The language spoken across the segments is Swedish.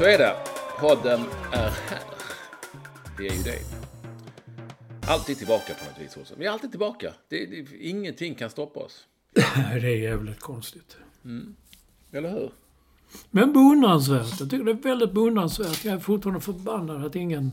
Så är det. Podden är här. Det är ju det. Alltid tillbaka på något vis. Också. Vi är alltid tillbaka. Det, det, ingenting kan stoppa oss. Det är jävligt konstigt. Eller hur? Men beundransvärt. Jag tycker det är väldigt beundransvärt. Jag är fortfarande förbannad att ingen...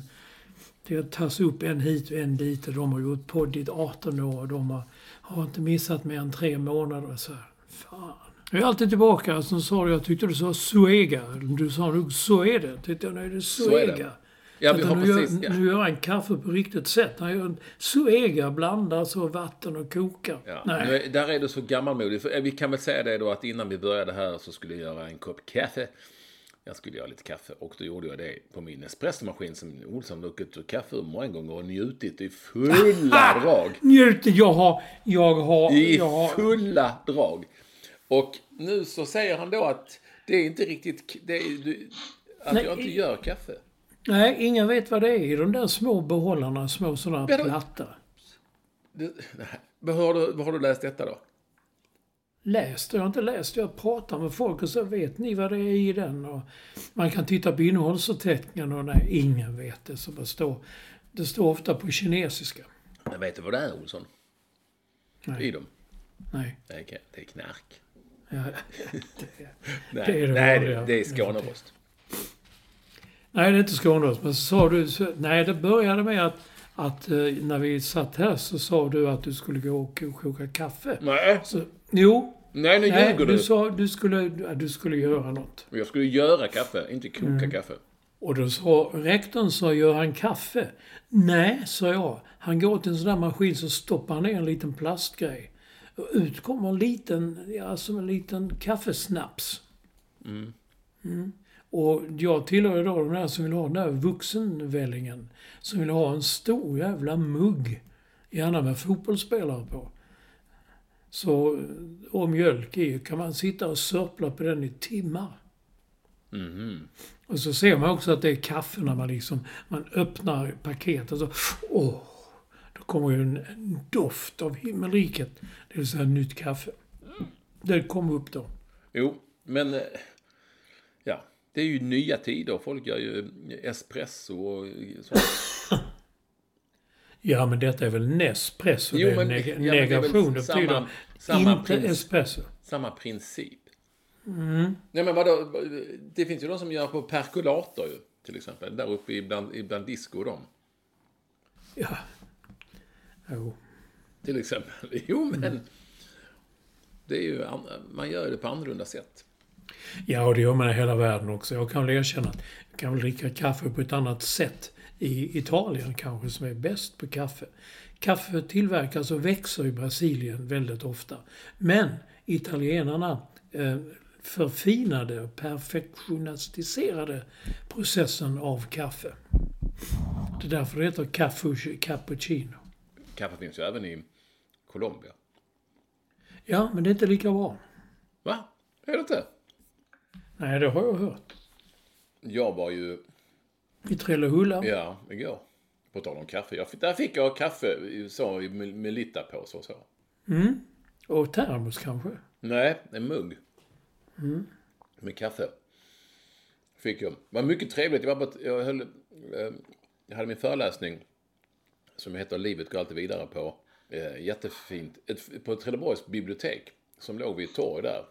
Det tas upp en hit och en dit de har gjort podd i 18 år och de har, har inte missat mer än tre månader och så här. Fan. Jag är alltid tillbaka. Som sa du, jag tyckte du sa Suega. Du sa nog så är det. Tyckte jag, nej det är det. Suega. Ja, vi har nu, precis... gör, Ja. nu gör han kaffe på riktigt sätt. Han gör en Suega, blandar så vatten och kokar. Ja, Nej. nu är, där är du så gammalmodig. För, eh, vi kan väl säga det då att innan vi började här så skulle jag göra en kopp kaffe. Jag skulle göra lite kaffe och då gjorde jag det på min espressomaskin som Olsson druckit ur kaffe många gånger och njutit i fulla drag. Njut, jag har, jag har, I jag har... fulla drag. Och nu så säger han då att det är inte riktigt... Det är, du, att Nej, jag inte i- gör kaffe. Nej, ingen vet vad det är i de där små behållarna, små sådana Ja, plattor. Det, nej. Har, du, har du läst detta då? Läst, jag har inte läst. Jag pratar med folk och så vet ni vad det är i den. Och man kan titta på innehållsförteckningen och nej, ingen vet det. Så det står, det står ofta på kinesiska. Men vet du vad det är, Olsson? I Nej, dem? nej. Det är, det är knark. Ja, Nej, Det är det nej, vanliga. det, det är Skånerost. nej, det är inte Skånerost. Men så sa du... Så, nej, det började med att, att eh, när vi satt här så sa du att du skulle gå och koka kaffe. Nej, Så, jo, nej nu ljuger du du. sa du skulle, du skulle göra något. Jag skulle göra kaffe, inte koka Mm. kaffe. Och då sa rektorn, sa, gör han kaffe? Nej, sa jag. Han går till en sån där maskin så stoppar han ner en liten plastgrej. Ut kommer en liten, ja som en liten kaffesnaps. Mm. Och jag tillhör då de där som vill ha den där vuxenvällingen. Som vill ha en stor jävla mugg. Gärna med fotbollsspelare på. Så, och mjölk i. Kan man sitta och sörpla på den i timmar. Och så ser man också att det är kaffe när man liksom, man öppnar paketet och så, åh, kommer ju en, en doft av himmelriket. Det vill säga nytt kaffe. Det kom upp då. Jo, men... eh, Ja, det är ju nya tider. Folk gör ju espresso och så. Ja, men detta är väl Nespresso? Jo, det är men- neg- ja, negation. Det samma- betyder samma inte espresso. Samma princip. Mm. Nej men vadå, det finns ju de som gör på perkulator ju, till exempel. Där uppe ibland, ibland disco dem. Ja. Jo. Till exempel. Jo men. Det är ju, an- man gör det på annorlunda sätt. Ja, och det gör man i hela världen också. Jag kan väl erkänna att jag kan väl dricka kaffe på ett annat sätt i Italien kanske, som är bäst på kaffe. Kaffe tillverkas och växer i Brasilien väldigt ofta. Men italienarna eh, förfinade och perfektionistiserade processen av kaffe. Det är därför det heter cappuccino. Kaffe finns ju även i Colombia. Ja, men det är inte lika bra. Va? Är det inte? Nej, det har jag hört. Jag var ju, I Trellehulla. ja, igår. På tal om kaffe. Jag, där fick jag kaffe så, i Mel- Melitta-påse och så. Och termos kanske? Nej, en mugg. Med kaffe. Fick jag. Det var mycket trevligt. Jag, var på jag, höll, eh, jag hade min föreläsning som heter Livet går alltid vidare på. Eh, jättefint. Ett, på Trelleborgs bibliotek. Som låg vid ett torg där.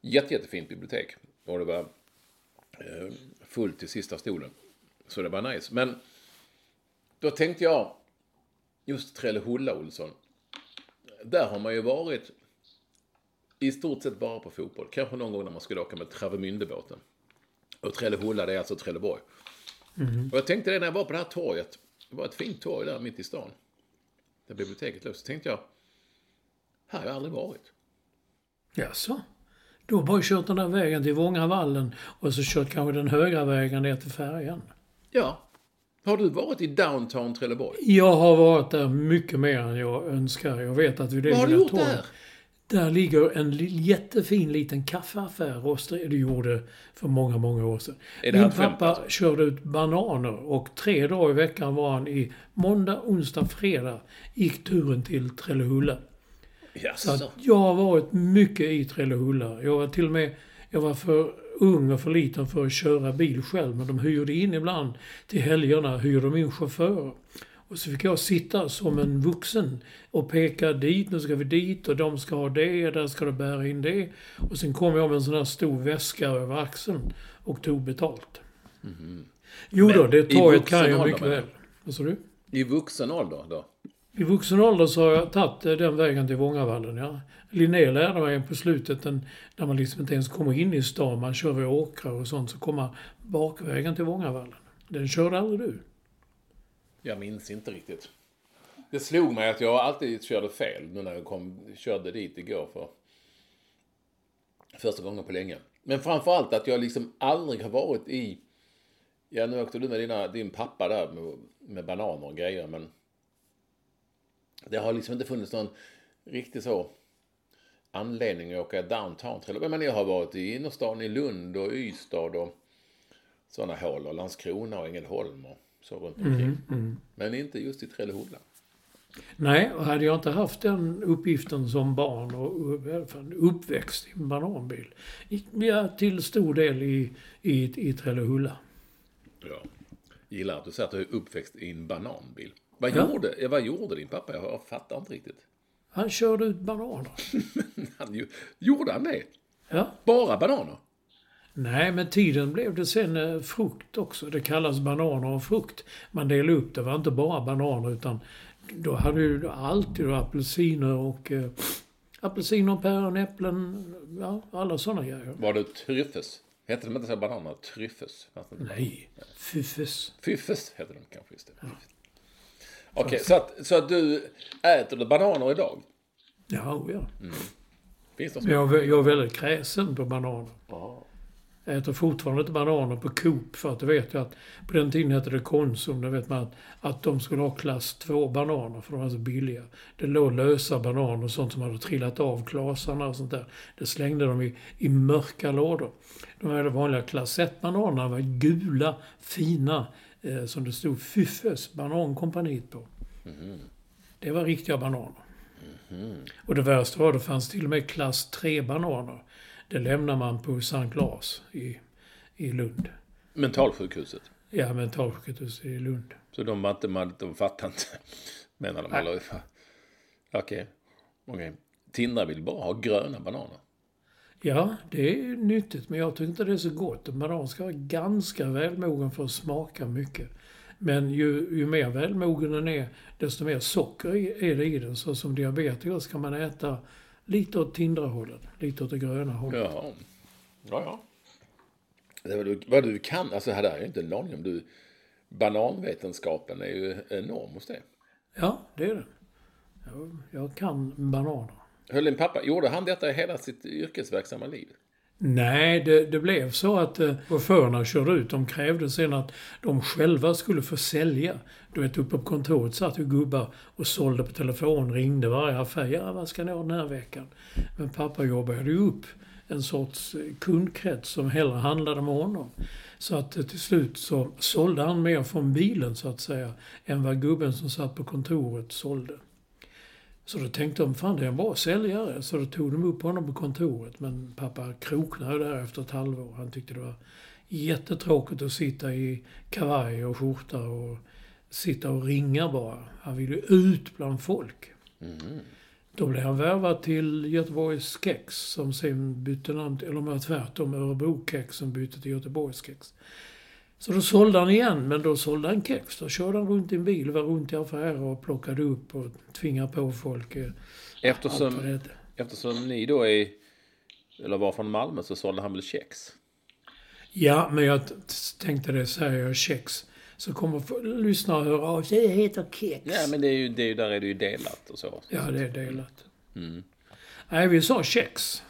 Jätte, jättefint bibliotek. Och det var eh, fullt till sista stolen. Så det var nice. Men då tänkte jag just Trellehulla Olsson. Där har man ju varit i stort sett bara på fotboll. Kanske någon gång när man skulle åka med Travemündebåten. Och Trellehulla, det är alltså Trelleborg. Och jag tänkte det när jag var på det här torget. Det var ett fint torg där mitt i stan. Där biblioteket låg. Så tänkte jag, här har jag aldrig varit. Jaså? Du har bara kört den där vägen till Vångavallen och så kört kanske den högra vägen ner till färjan. Ja. Har du varit i downtown Trelleborg? Jag har varit där mycket mer än jag önskar. Jag vet att vid det Vad har du gjort där? Där ligger en jättefin liten kaffeaffär. Rosteri, det gjorde för många, många år sedan. Min skämt, pappa alltså? körde ut bananer och tre dagar i veckan var han i måndag, onsdag, fredag gick turen till Trellehulla. Så Jaså? att jag har varit mycket i Trellehulla. Jag var till och med jag var för ung och för liten för att köra bil själv. Men de hyrde in ibland till helgerna, hyrde de in chaufförer. Och så fick jag sitta som en vuxen och peka dit, nu ska vi dit och de ska ha det, där ska du bära in det. Och sen kom jag med en sån här stor väska över axeln och tog betalt. Jo då, det torget kan jag mycket väl. Vad sa du? I vuxen ålder då? I vuxen ålder så har jag tagit eh, den vägen till Vångavallen. Ja. Linné lärde mig på slutet, den, när man liksom inte ens kommer in i stan, man kör vid åkrar och sånt, så kommer bakvägen till Vångavallen. Den körde aldrig du? Jag minns inte riktigt. Det slog mig att jag alltid körde fel nu när jag kom, körde dit igår för första gången på länge. Men framförallt att jag liksom aldrig har varit i... Ja, nu åkte du med dina, din pappa där med, med bananer och grejer, men det har liksom inte funnits någon riktig så anledning att åka downtown. Men jag har varit i innerstan i Lund och Ystad och sådana hål och Landskrona och Ängelholm och så runt omkring. Men inte just i Trellehulla. Nej, och hade jag inte haft den uppgiften som barn och uppväxt i en bananbil. i- Ja, till stor del i, i, i Trellehulla. Ja. Gillar att du säger att du är uppväxt i en bananbil. Vad, Ja. gjorde, vad gjorde din pappa? Jag, jag fattar inte riktigt. Han körde ut bananer. Han, gjorde han det? Ja. Bara bananer? Nej, med tiden blev det sen eh, frukt också. Det kallas bananer och frukt. Man delade upp det. Var inte bara bananer utan då hade du alltid apelsiner och eh, apelsiner, päron, äpplen, ja, alla sådana grejer. Var det tryffes? Hette de inte så bananer? Tryffes? Nej, fyffes. Fyffes hette de kanske just det. Okej, så, att, så att du äter du bananer idag? Ja, ja. Finns det jag, jag är väldigt kräsen på bananer. Jag äter fortfarande inte bananer på Coop för att det vet jag att på den tiden hette det Konsum. Då vet man att, att de skulle ha klass 2 bananer för de var så billiga. Det låg lösa bananer och sånt som hade trillat av klasarna och sånt där. Det slängde de i, i mörka lådor. De hade vanliga klass 1-bananerna var gula, fina, eh, som det stod Fyffes banankompaniet på. Det var riktiga bananer. Och det värsta var att det fanns till och med klass 3-bananer. Det lämnar man på Sankt Lars i, i Lund. Mentalsjukhuset. Ja, mentalsjukhuset i Lund. Så de var inte, de fattar inte. Menar de. Okej. Okej. Tindra vill bara ha gröna bananer. Ja, det är nyttigt, men jag tycker inte det är så gott. En banan ska vara ganska välmogen för att smaka mycket. Men ju, ju mer välmogen den är, desto mer socker är det i den. Så som diabetiker ska man äta lite åt Tindra-hållet, lite åt det gröna hållet. Jaha. Ja, ja. Det vad, du, vad du kan, alltså är ju inte en aning om du... Bananvetenskapen är ju enorm hos dig. Ja, det är den. Jag, jag kan bananer. Höll din pappa, gjorde han detta hela sitt yrkesverksamma liv? Nej, det, det blev så att eh, chaufförerna körde ut. De krävde sen att de själva skulle få sälja. Du vet, uppe på kontoret satt ju gubbar och sålde på telefon, ringde varje affär. Ja, vad ska ni ha den här veckan? Men pappa jobbade ju upp en sorts eh, kundkrets som hellre handlade med honom. Så att eh, till slut så sålde han mer från bilen så att säga än vad gubben som satt på kontoret sålde. Så då tänkte de, fan det är en bra säljare. Så då tog de upp honom på kontoret. Men pappa kroknade där efter ett halvår. Han tyckte det var jättetråkigt att sitta i kavaj och skjorta och sitta och ringa bara. Han ville ut bland folk. Då blev han värvad till Göteborgs Kex som sen bytte namn eller om var tvärtom, Örebro Kex som bytte till Göteborgs Kex. Så då sålde han igen, men då sålde han kex. Då körde han runt i en bil, var runt i affärer och plockade upp och tvingade på folk. eh, Eftersom, eftersom ni då är, eller var från Malmö så sålde han väl kex? Ja, men jag tänkte det, säger jag kex. Så kommer lyssnare höra av sig. Det heter kex. Ja, men det är ju, det är där är det ju delat och så. Ja, det är delat. Nej, vi sa kex.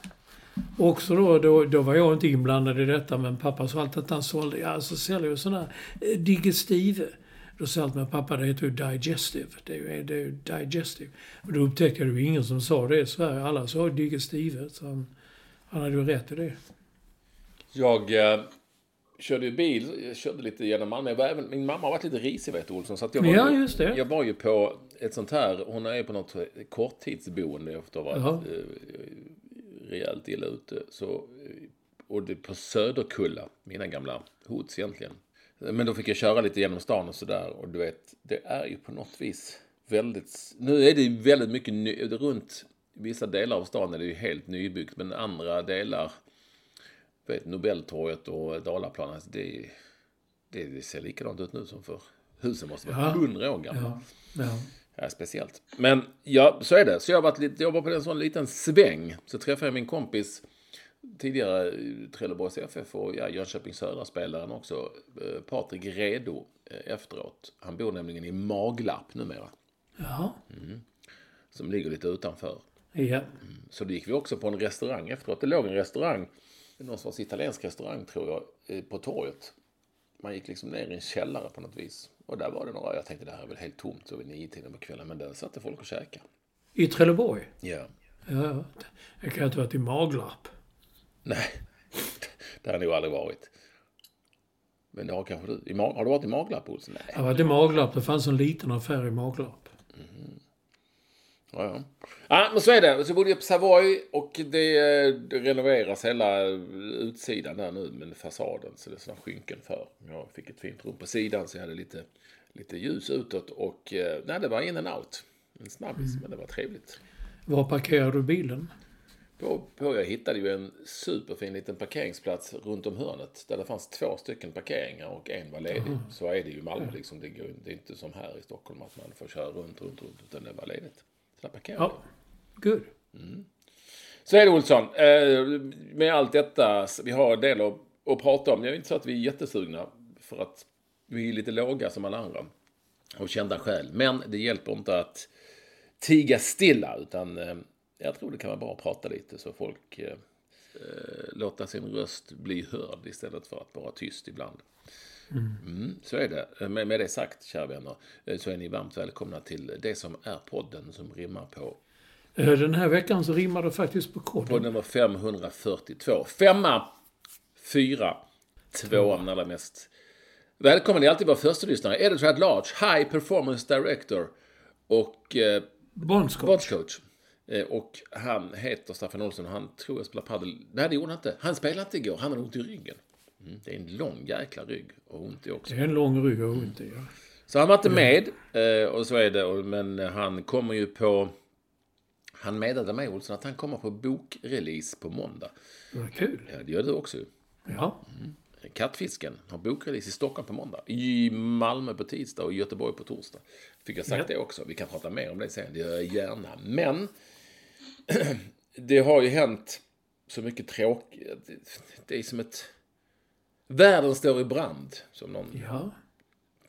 Också då, då, då var jag inte inblandad i detta, men pappa sa alltid att han sålde, ja, så säljer jag sådana här eh, digestive. Då sa alltid med pappa, det heter ju digestive. Det är ju, det är ju digestive. Och då upptäckte jag det ingen som sa det i Sverige. Alla sa digestive. Så han, han hade ju rätt i det. Jag eh, körde ju bil, jag körde lite genom Malmö. Även, min mamma har varit lite risig vet du Olsson. Så jag var Ja, ju, just det. Jag var ju på ett sånt här, hon är på något korttidsboende efter att ha varit rejält illa ute. Så, eh, och det på Söderkulla, mina gamla hoods egentligen. Men då fick jag köra lite genom stan och sådär. Och du vet, det är ju på något vis väldigt... Nu är det ju väldigt mycket ny, runt vissa delar av stan är det ju helt nybyggt. Men andra delar, vet Nobeltorget och Dalaplan, alltså det, det, det ser likadant ut nu som för husen måste vara Ja. hundra år gamla. Ja. ja. Ja, speciellt. Men ja, så är det. Så jag lite, var på en sån liten sväng. Så träffade jag min kompis, tidigare Trelleborgs FF och ja, Jönköping Södra-spelaren också, eh, Patrik Redo eh, efteråt. Han bor nämligen i Maglarp numera, Jaha. som ligger lite utanför. Ja. Så då gick vi också på en restaurang efteråt. Det låg en restaurang, någon sorts italiensk restaurang tror jag, eh, på torget. Man gick liksom ner i en källare på något vis. Och där var det några, jag tänkte det här är väl helt tomt så vid nio tiden på kvällen. Men där satt folk och käkade. I Trelleborg? Ja. Ja, ja. Jag kan inte ha varit i Maglarp. Nej, det har jag nog aldrig varit. Men det har kanske du. Har du varit i Maglarp, Olsson? Nej. Jag har varit i Maglarp. Det fanns en liten affär i Maglarp. Ja, ja. ja, men så är det. Så bodde jag på Savoy och det, renoveras hela utsidan där nu med fasaden. Så det är sådana skynken för. Jag fick ett fint rum på sidan så jag hade lite, lite ljus utåt och eh, nej, det var in and out. En snabbis, men det var trevligt. Var parkerade du bilen? På, på, jag hittade ju en superfin liten parkeringsplats runt om hörnet. Där det fanns två stycken parkeringar och en var ledig. Så är det ju i Malmö liksom. Det, går, det är inte som här i Stockholm att man får köra runt, runt, runt. Utan det var ledigt. Parkerade Ja. Good. Så är det Olsson. Eh, med allt detta, vi har en del att, att prata om. Jag är inte så att vi är jättesugna. För att vi är lite låga som alla andra. Av kända skäl. Men det hjälper inte att tiga stilla. Utan eh, jag tror det kan vara bra att prata lite så folk eh, eh, låta sin röst bli hörd istället för att vara tyst ibland. Mm, så är det. Med, med det sagt, kära vänner, eh, så är ni varmt välkomna till det som är podden som rimmar på Eh, Den här veckan så rimmar det faktiskt på på koden. nummer 542. Femma, fyra, tvåa den allra mest. Välkommen, det är alltid vår första lyssnare. Editor at large, High Performance Director och eh, Bondscoach. Bondscoach. Eh, och han heter Staffan Olsson och han tror jag spelar padel. Nej, det gjorde han inte. Han spelade inte igår. Han hade ont i ryggen. Mm, det är en lång jäkla rygg och ont i också. Det är en lång rygg och ont i. Ja. Så han var inte med, eh, och så är det. Men han kommer ju på... Han meddelade mig, Olsson, att han kommer på bokrelease på måndag. Vad kul. Ja, det gör du också. Ja. Kattfisken har bokrelease i Stockholm på måndag. I Malmö på tisdag och i Göteborg på torsdag. Fick jag sagt Ja. det också. Vi kan prata mer om det sen. Det gör jag gärna. Men det har ju hänt så mycket tråkigt. Det är som ett... Världen står i brand, som någon Ja.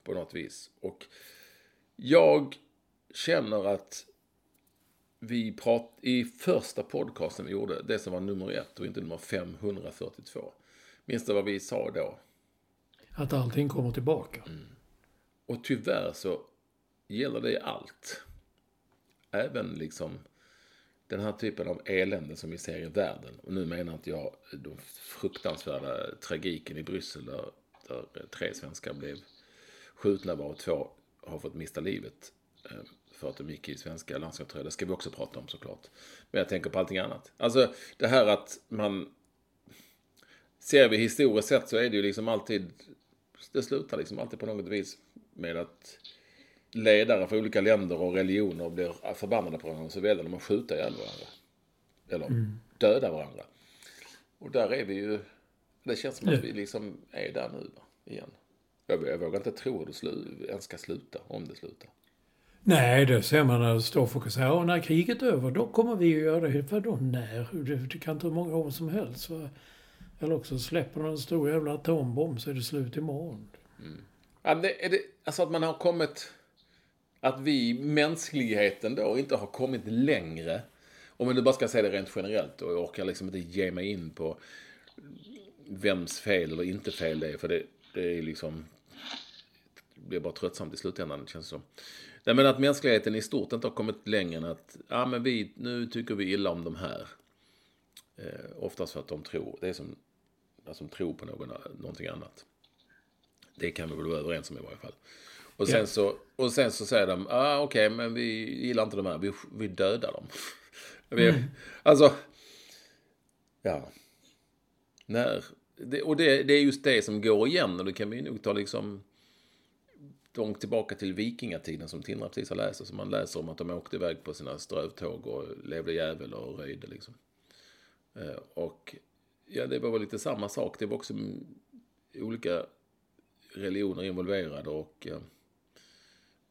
på något vis. Och jag känner att vi prat i första podcasten vi gjorde, det som var nummer ett och inte nummer 542. Minns du vad vi sa då? Att allting kommer tillbaka. Och tyvärr så gäller det allt. Även liksom den här typen av elände som vi ser i världen. Och nu menar inte jag den fruktansvärda tragiken i Bryssel där, där tre svenskar blev skjutna varav två har fått mista livet eh, för att de gick i svenska landslagströjor. Det ska vi också prata om såklart. Men jag tänker på allting annat. Alltså det här att man... Ser vi historiskt sett så är det ju liksom alltid... Det slutar liksom alltid på något vis med att ledare för olika länder och religioner blir förbannade på varandra så väljer de att skjuta ihjäl varandra. Eller mm. döda varandra. Och där är vi ju... Det känns som att vi liksom är där nu igen. Jag, jag vågar inte tro att det ens ska sluta, om det slutar. Nej, det ser man när det står folk och säger att när kriget är över, då kommer vi att göra det. Vadå när? Det kan ta hur många år som helst. Va? Eller också släpper de en stor jävla atombomb så är det slut imorgon. Mm. Ja, det, är det, alltså att man har kommit... Att vi, mänskligheten då, inte har kommit längre. Om man nu bara ska säga det rent generellt och jag orkar liksom inte ge mig in på vems fel eller inte fel det är. För det, det är liksom... Det blir bara tröttsamt i slutändan, känns det som. Nej, men att mänskligheten i stort inte har kommit längre än att ja, men vi, nu tycker vi illa om de här. Eh, oftast för att de tror, det är som, alltså, de tror på någon, någonting annat. Det kan vi väl vara överens om i varje fall. Och sen, ja. så, och sen så säger de, ah, okej, okay, men vi gillar inte de här, vi, vi dödar dem. vi, mm. Alltså, ja. När, det, och det, det är just det som går igen och det kan vi nog ta liksom långt tillbaka till vikingatiden som Tindra precis har läst. Så man läser om att de åkte iväg på sina strövtåg och levde jävel och röjde liksom. Eh, och ja, det var väl lite samma sak. Det var också olika religioner involverade och eh,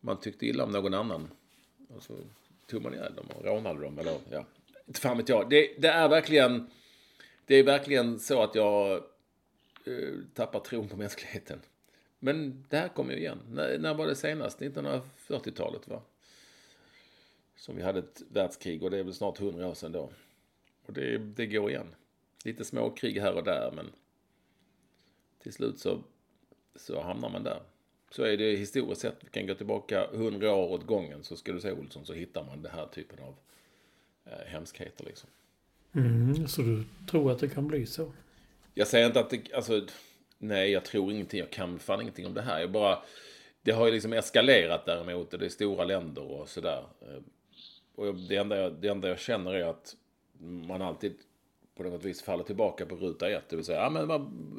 man tyckte illa om någon annan. Och så tog man ihjäl dem och rånade dem. Eller, ja, inte fan vet jag. Det, det, är verkligen, det är verkligen så att jag eh, tappar tron på mänskligheten. Men det här kommer ju igen. När, när var det senast? 1940-talet va? Som vi hade ett världskrig och det är väl snart 100 år sedan då. Och det, det går igen. Lite småkrig här och där men till slut så, så hamnar man där. Så är det historiskt sett. Vi kan gå tillbaka 100 år åt gången så ska du se Olsson så hittar man den här typen av eh, hemskheter liksom. Mm, så du tror att det kan bli så? Jag säger inte att det, alltså Nej, jag tror ingenting. Jag kan fan ingenting om det här. Jag bara... Det har ju liksom eskalerat däremot. Och det är stora länder och sådär. Eh, och det enda, jag, det enda jag känner är att man alltid på något vis faller tillbaka på ruta ett. Det vill säga, ja men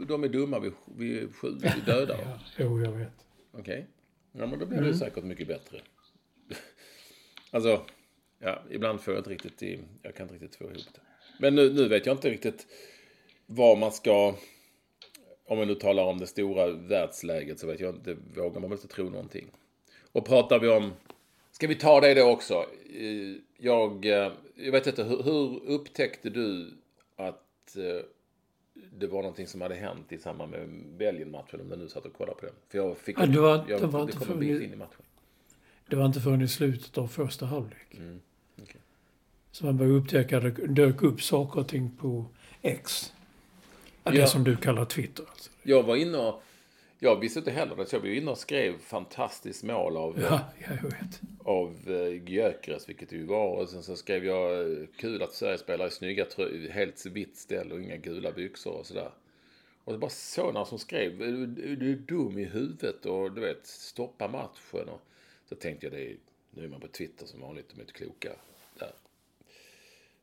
de är dumma, vi, vi, vi dödar ja, jo, jag vet. Okej. Okay. Ja, men då blir det mm. säkert mycket bättre. alltså, ja, ibland får jag inte riktigt i, jag kan inte riktigt få ihop det. Men nu, nu vet jag inte riktigt vad man ska om vi nu talar om det stora världsläget så vet jag inte, vågar man väl inte tro någonting. Och pratar vi om, ska vi ta det då också? Jag, eh, jag vet inte, hur, hur upptäckte du att eh, det var någonting som hade hänt i samband med Belgien-matchen, om du nu satt och kollade på den? För jag fick, ja, det var, jag, det var inte förrän in i matchen. Det var inte förrän i slutet av första halvlek. Mm, okay. Så man började upptäcka, det dök upp saker och ting på X. Ja, det ja. som du kallar Twitter alltså. Jag var inne och... Jag visste inte heller det, så jag var inne och skrev fantastiskt mål av... Ja, jag vet. Av uh, Gyökeres, vilket det ju var. Och sen så skrev jag uh, kul att Sverige spelar i snygga tröjor, helt vitt ställ och inga gula byxor och sådär. Och det bara sådana som skrev, du, du är dum i huvudet och du vet, stoppa matchen. Och så tänkte jag, det är, nu är man på Twitter som vanligt, de är inte kloka där.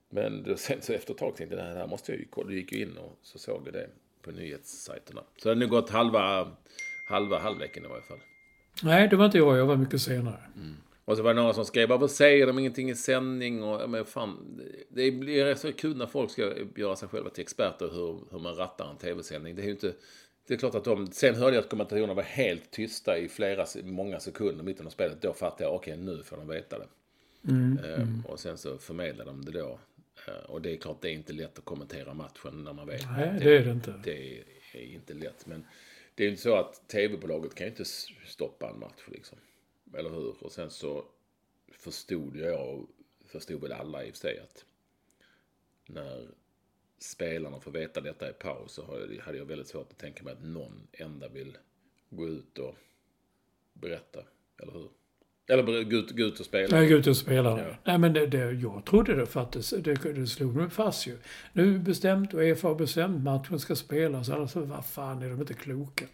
Men sen så efter ett tag tänkte jag, det här måste jag ju kolla. Du gick ju in och så såg jag det på nyhetssajterna. Så det har nu gått halva, halva halvleken i varje fall. Nej, det var inte jag. Jag var mycket senare. Mm. Och så var det några som skrev, varför säger de ingenting i sändning? Och, men fan, det blir så kul när folk ska göra sig själva till experter hur, hur man rattar en tv-sändning. Det är ju inte... Det är klart att de... Sen hörde jag att kommentatorerna var helt tysta i flera, många sekunder mitten av spelet. Då fattade jag, okej okay, nu får de veta det. Mm, ehm, mm. Och sen så förmedlade de det då och det är klart, det är inte lätt att kommentera matchen när man vet. Nej, det är det inte. Det är inte lätt. Men det är ju inte så att tv-bolaget kan ju inte stoppa en match liksom. Eller hur? Och sen så förstod jag, och förstod väl alla i och för sig, att när spelarna får veta detta i paus så hade jag väldigt svårt att tänka mig att någon enda vill gå ut och berätta. Eller hur? Eller gå ut, gå ut och spela. Jag går ut och spelar. Ja. Nej, men det, det, jag trodde det för att det, det, det slog mig fast ju. Nu bestämt, och EFA har bestämt, matchen ska spelas. Alla sa, vad fan är de inte kloka?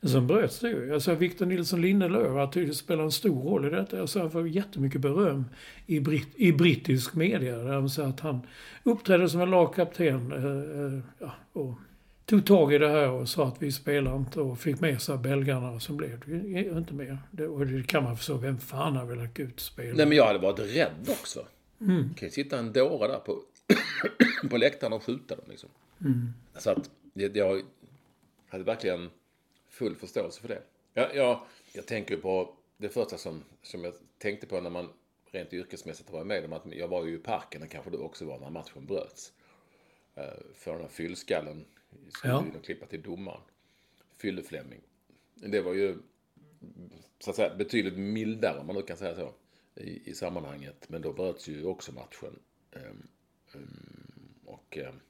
Men sen bröts det ju. Alltså Victor Nilsson Lindelöf har tydligen spelat en stor roll i detta. Alltså han får jättemycket beröm i, britt, i brittisk media. Där de säger att han uppträdde som en lagkapten. Eh, eh, ja, och tog tag i det här och sa att vi spelar inte och fick med sig belgarna. Så blev det inte mer. Det, och det kan man förstå. Vem fan har velat gå ut och spela? Nej, men jag hade varit rädd också. Mm. Kan ju sitta en dåre där på, på läktaren och skjuta dem liksom. Så att jag, jag hade verkligen full förståelse för det. Jag, jag, jag tänker på det första som, som jag tänkte på när man rent yrkesmässigt var med om att jag var ju i parken, och kanske du också var, när matchen bröts. Eh, För den här fyllskallen skulle Ja. ja. klippa till domaren. Fylleflämming. Det var ju så att säga betydligt mildare, om man nu kan säga så, i, i sammanhanget. Men då bröts ju också matchen. Ehm, ehm, och ehm,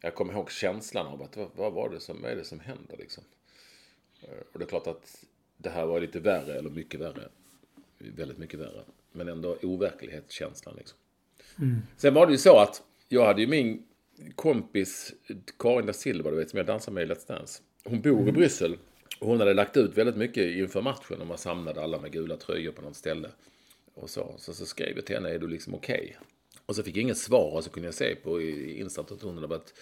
jag kommer ihåg känslan av att vad, vad var det som, vad är det som händer liksom? Eh, Och det är klart att det här var lite värre, eller mycket värre. Väldigt mycket värre. Men ändå overklighetskänslan liksom. Sen var det ju så att jag hade ju min kompis Karin da Silva, du vet, som jag dansar med i Let's Dance. Hon bor i Bryssel. Och hon hade lagt ut väldigt mycket inför matchen. Och man samlade alla med gula tröjor på något ställe. Och så, så, så skrev jag till henne, är du liksom okej? Och så fick jag inget svar och så kunde jag se på i Instant att hon hade varit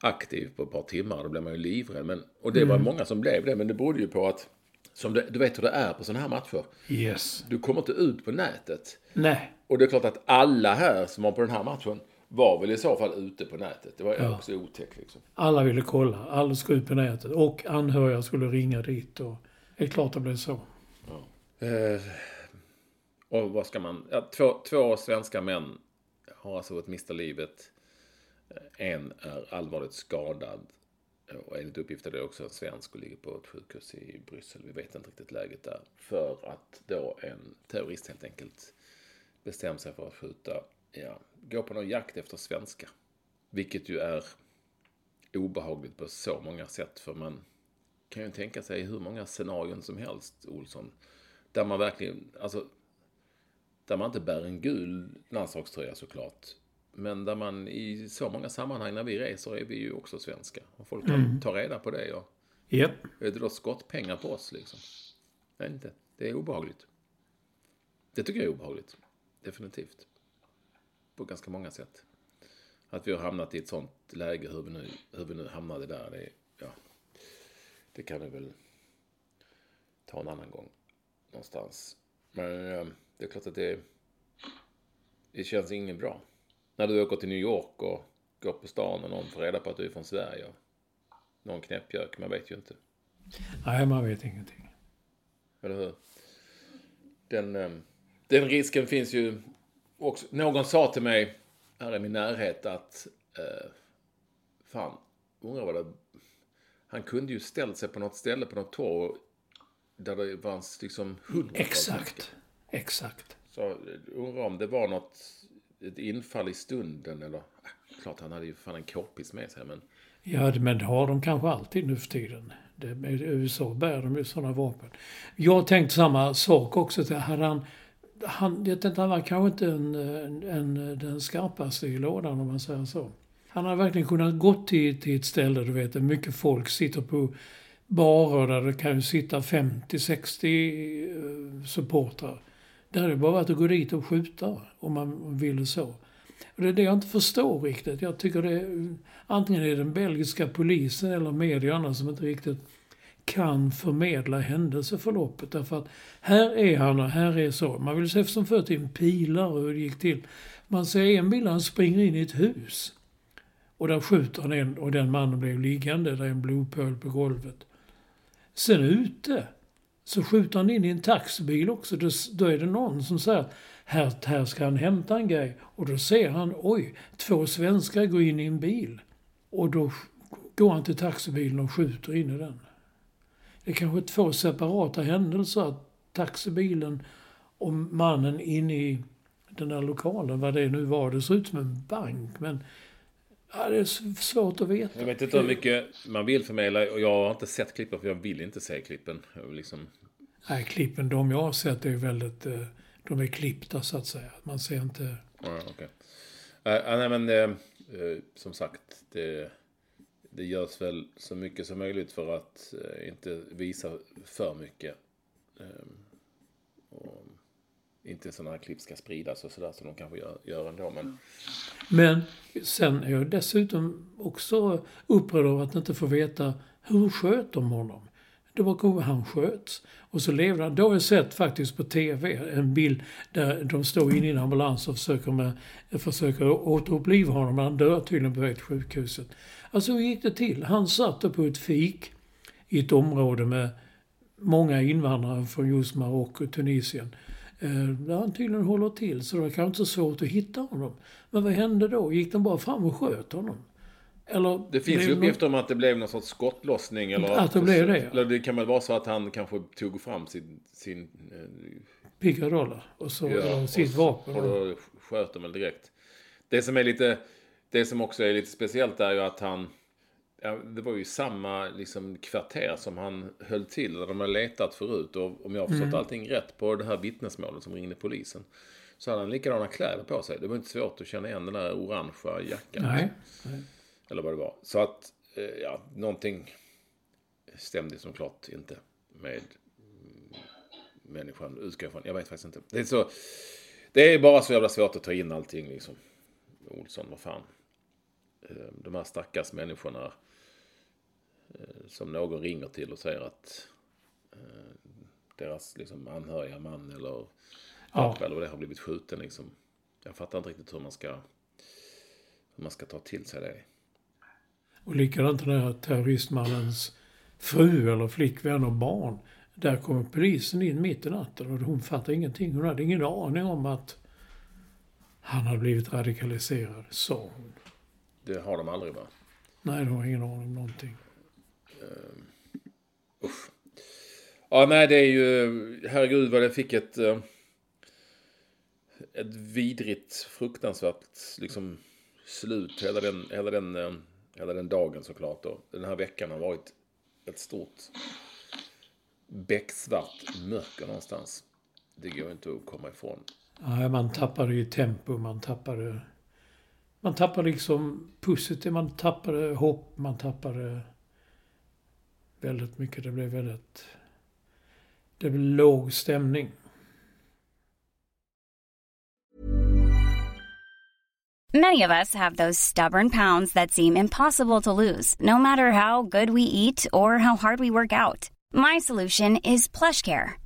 aktiv på ett par timmar. Då blev man ju livrädd. Men, och det var många som blev det, men det berodde ju på att, som det, du vet hur det är på sådana här matcher. Yes. Du kommer inte ut på nätet. Nej. Och det är klart att alla här som var på den här matchen var väl i så fall ute på nätet. Det var ju också otäckt liksom. Alla ville kolla. Alla skulle ut på nätet. Och anhöriga skulle ringa dit. Och det är klart det blev så. Eh, och vad ska man... Ja, två, två svenska män har alltså fått mista livet. Eh, En är allvarligt skadad. Och enligt uppgift är det också en svensk och ligger på ett sjukhus i Bryssel. Vi vet inte riktigt läget där. För att då en terrorist helt enkelt bestämde sig för att skjuta, ja, gå på någon jakt efter svenskar. Vilket ju är obehagligt på så många sätt. För man kan ju tänka sig hur många scenarion som helst, Olsson. Där man verkligen, alltså, där man inte bär en gul landslagströja såklart. Men där man i så många sammanhang när vi reser är vi ju också svenska. Och folk kan ta reda på det. Och Japp. är det då skottpengar på oss liksom? Nej, inte. Det är obehagligt. Det tycker jag är obehagligt. Definitivt. På ganska många sätt. Att vi har hamnat i ett sånt läge, hur vi nu, hur vi nu hamnade där, det, ja, det kan vi väl ta en annan gång. Någonstans. Men eh, det är klart att det, det känns inget bra. När du åker till New York och går på stan och någon får reda på att du är från Sverige. Och någon knäppjök, man vet ju inte. Nej, man vet ingenting. Eller hur? Den, eh, den risken finns ju också. Någon sa till mig här i min närhet att eh, fan, undrar vad det... Han kunde ju ställt sig på något ställe på något torg där det var liksom hundratals Exakt. Exakt. Så jag undrar om det var något, ett infall i stunden eller... Ah, Klart han hade ju fan en k-pist med sig men... Ja, men det har de kanske alltid nu för tiden. Det, I USA bär de ju sådana vapen. Jag tänkte samma sak också. Hade han, han, jag tänkte, han var kanske inte en, en, den skarpaste i lådan om man säger så. Han hade verkligen kunnat gå till, till ett ställe, du vet, där mycket folk sitter på barer där det kan ju sitta 50-60 eh, supportrar. Det hade bara varit att gå dit och skjuta om man ville så. Och det är det jag inte förstår riktigt. Jag tycker det är, antingen är det den belgiska polisen eller medierna som inte riktigt kan förmedla händelseförloppet. Därför att här är han och här är så. Man vill se som förr till en pilar och hur det gick till. Man ser en bild, han springer in i ett hus. Och där skjuter han en och den mannen blev liggande. Där är en blodpöl på golvet. Sen ute så skjuter han in i en taxibil också. Då, då är det någon som säger att här, här ska han hämta en grej. Och då ser han, oj, två svenskar går in i en bil. Och då går han till taxibilen och skjuter in i den. Det är kanske två separata händelser. Att taxibilen och mannen inne i den där lokalen, vad det nu var. Det ser ut som en bank, men ja, det är svårt att veta. Jag vet inte hur mycket man vill förmedla och jag har inte sett klippen för jag vill inte se klippen. Liksom, Nej, klippen de jag har sett är väldigt... eh, De är klippta så att säga. Man ser inte... Ja, okej. Eh, nej, men eh, eh, som sagt, det, det görs väl så mycket som möjligt för att eh, inte visa för mycket. Eh, och inte sådana här klipp ska spridas och sådär som de kanske gör, gör ändå. Men Men sen är jag dessutom också upprörd av att inte få veta hur sköt de honom. Det var hur han sköts. Och så levde han. Då har jag sett faktiskt på TV en bild där de står inne i en ambulans och försöker, med, försöker återuppliva honom. Men han dör tydligen på väg till sjukhuset. Alltså hur gick det till? Han satt på ett fik i ett område med många invandrare från just Marocko och Tunisien. Eh, Där han tydligen håller till, så det var kanske inte så svårt att hitta honom. Men vad hände då? Gick de bara fram och sköt honom? Eller det finns ju någon- uppgifter om att det blev någon sorts skottlossning. Eller Att det blev det, ja. Eller det kan väl vara så att han kanske tog fram sin, sin eh, Pickadoller och så, och sitt så- vapen. Och då sköt de väl direkt. Det som är lite, det som också är lite speciellt är ju att han, ja, det var ju samma liksom kvarter som han höll till, där de har letat förut. Och om jag har förstått Mm. allting rätt på det här vittnesmålet som ringde polisen. Så hade han likadana kläder på sig. Det var inte svårt att känna igen den där orangea jackan. Nej. Eller vad det var. Så att, eh, ja, någonting stämde som klart inte med människan, utgår jag ifrån. Jag vet faktiskt inte. Det är, så, det är bara så jävla svårt att ta in allting liksom. Olsson, vad fan. Eh, De här stackars människorna eh, som någon ringer till och säger att eh, deras liksom, anhöriga man eller Ja. pappa eller vad det har blivit skjuten liksom. Jag fattar inte riktigt hur man ska hur man ska ta till sig det. Och likadant den här terroristmannens fru eller flickvän och barn. Där kommer polisen in mitt i natten och hon fattar ingenting. Hon hade ingen aning om att han hade blivit radikaliserad, sa hon. Det har de aldrig va? Nej, de har ingen aning om någonting. Usch. Ja, nej, det är ju... Herregud vad det fick ett... eh, Ett vidrigt, fruktansvärt liksom slut. Hela den, hela den, eh, hela den dagen såklart. Då. Den här veckan har varit ett stort becksvart mörker någonstans. Det går inte att komma ifrån. Nej, man tappade ju tempo, man tappade... Man tappade liksom pusset, man tappade hopp, man tappade eh, väldigt mycket. Det blev väldigt... Det blev låg stämning. Many of us have those stubborn pounds that seem impossible to lose, no matter how good we eat or how hard we work out. My solution is PlushCare.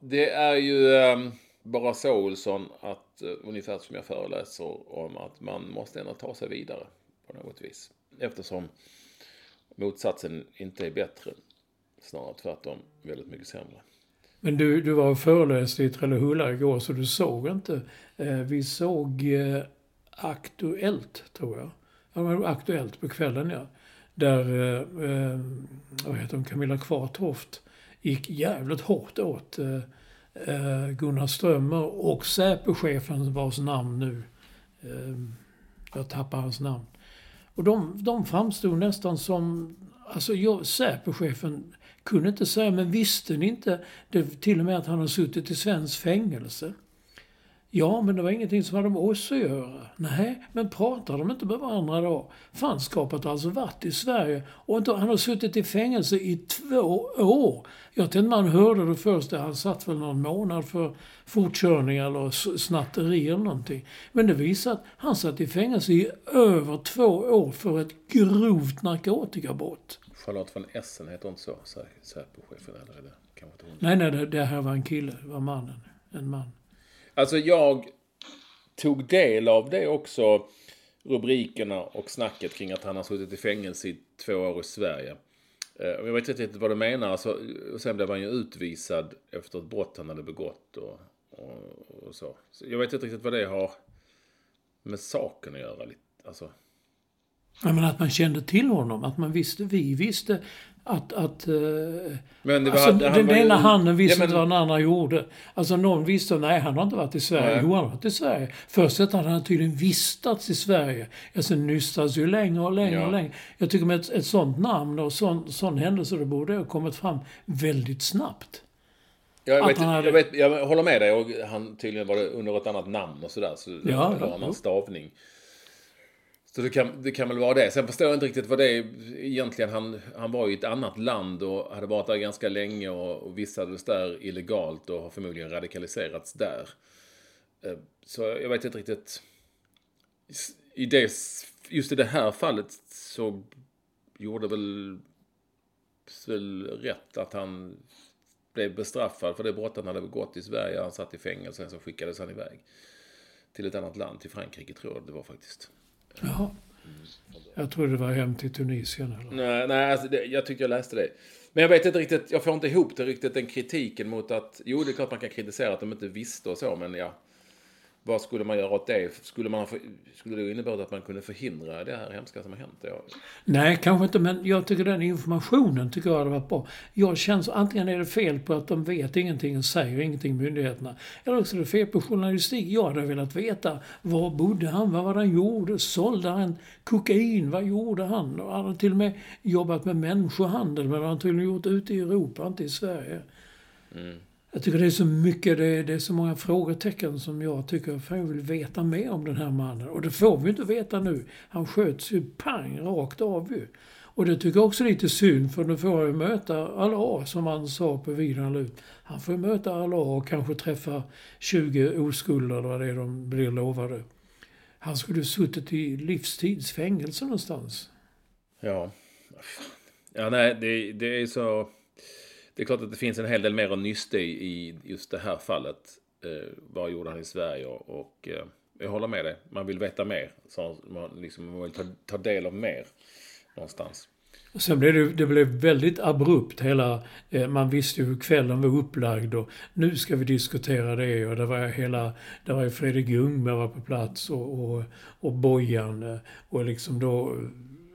Det är ju eh, bara så Olsson att eh, ungefär som jag föreläser om att man måste ändå ta sig vidare på något vis. Eftersom motsatsen inte är bättre. Snarare tvärtom väldigt mycket sämre. Men du, du var och föreläste i Trellehulla igår så du såg inte. Eh, vi såg eh, Aktuellt, tror jag. Ja, Aktuellt på kvällen, ja. Där, eh, eh, vad heter hon, Camilla Kvartoft gick jävligt hårt åt eh, eh, Gunnar Strömmer och Säpochefen vars namn nu, eh, jag tappar hans namn. Och de, de framstod nästan som, alltså jag, Säpochefen kunde inte säga, men visste ni inte det, till och med att han har suttit i svenskt fängelse? Ja, men det var ingenting som hade med oss att göra. Nej, men pratar de inte med varandra då? Fanskapet har alltså varit i Sverige och inte, han har suttit i fängelse i två år. Jag inte man hörde det först. Han satt väl någon månad för fortkörning eller snatteri eller någonting. Men det visar att han satt i fängelse i över två år för ett grovt narkotikabrott. Charlotte von Essen heter inte så, Säpochefen eller är det kanske inte hon? Nej, nej, det, det här var en kille, det var mannen. En man. Alltså jag tog del av det också, rubrikerna och snacket kring att han har suttit i fängelse i två år i Sverige. Eh, jag vet inte riktigt vad du menar. Alltså, sen blev han ju utvisad efter ett brott han hade begått och, och, och så. så. Jag vet inte riktigt vad det har med saken att göra. Alltså. Ja, men att man kände till honom, att man visste, vi visste att... att uh, men det var, alltså, han, den ena handen visste ja, men, vad den andra gjorde. Alltså någon visste, nej han har inte varit i Sverige. Nej. Jo, han har varit i Sverige. Först att han hade tydligen vistats i Sverige. Alltså nystas ju längre och längre ja. och längre. Jag tycker med ett, ett sånt namn och sån, sån händelse, det borde ha kommit fram väldigt snabbt. Jag, vet, hade... jag, vet, jag håller med dig. Och han tydligen var det under ett annat namn och sådär. Så ja, det var en stavning. Så det kan, det kan väl vara det. Sen förstår jag inte riktigt vad det är egentligen. Han, han var i ett annat land och hade varit där ganska länge och, och vistades där illegalt och har förmodligen radikaliserats där. Eh, så jag vet inte riktigt. I det, just i det här fallet så gjorde väl, väl rätt att han blev bestraffad för det brott han hade begått i Sverige. Han satt i fängelse, och sen så skickades han iväg till ett annat land, till Frankrike tror jag det var faktiskt. Jaha. Jag trodde det var hem till Tunisien eller? Nej, nej alltså det, jag tycker jag läste det. Men jag vet inte riktigt, jag får inte ihop det riktigt, den kritiken mot att, jo det är klart man kan kritisera att de inte visste och så, men ja. Vad skulle man göra åt det? Skulle, man, skulle det innebära att man kunde förhindra det här hemska som har hänt? Ja. Nej, kanske inte. Men jag tycker den informationen tycker jag hade varit bra. Jag känner så, antingen är det fel på att de vet ingenting och säger ingenting, myndigheterna. Eller också är det fel på journalistik. Jag hade velat veta, var bodde han? Vad var det han gjorde? Sålde han kokain? Vad gjorde han? Och han hade till och med jobbat med människohandel, men det har han tydligen gjort ute i Europa, inte i Sverige. Mm. Jag tycker det är så mycket, det är, det är så många frågetecken som jag tycker, fan jag vill veta mer om den här mannen. Och det får vi inte veta nu. Han sköts ju pang rakt av ju. Och det tycker jag också är lite synd, för nu får han ju möta Allah, som han sa på videon ut. Han får ju möta Allah och kanske träffa 20 oskulder, eller vad det är de blir lovade. Han skulle suttit i livstidsfängelse någonstans. Ja. Ja, nej, det, det är så det är klart att det finns en hel del mer att nysta i, i just det här fallet. Eh, vad gjorde han i Sverige? Och, och eh, jag håller med dig. Man vill veta mer. Så man, liksom, man vill ta, ta del av mer någonstans. Sen blev det, det blev väldigt abrupt hela, eh, man visste ju hur kvällen var upplagd och nu ska vi diskutera det och det var hela, det var ju Fredrik Ljungberg var på plats och, och, och Bojan och liksom då,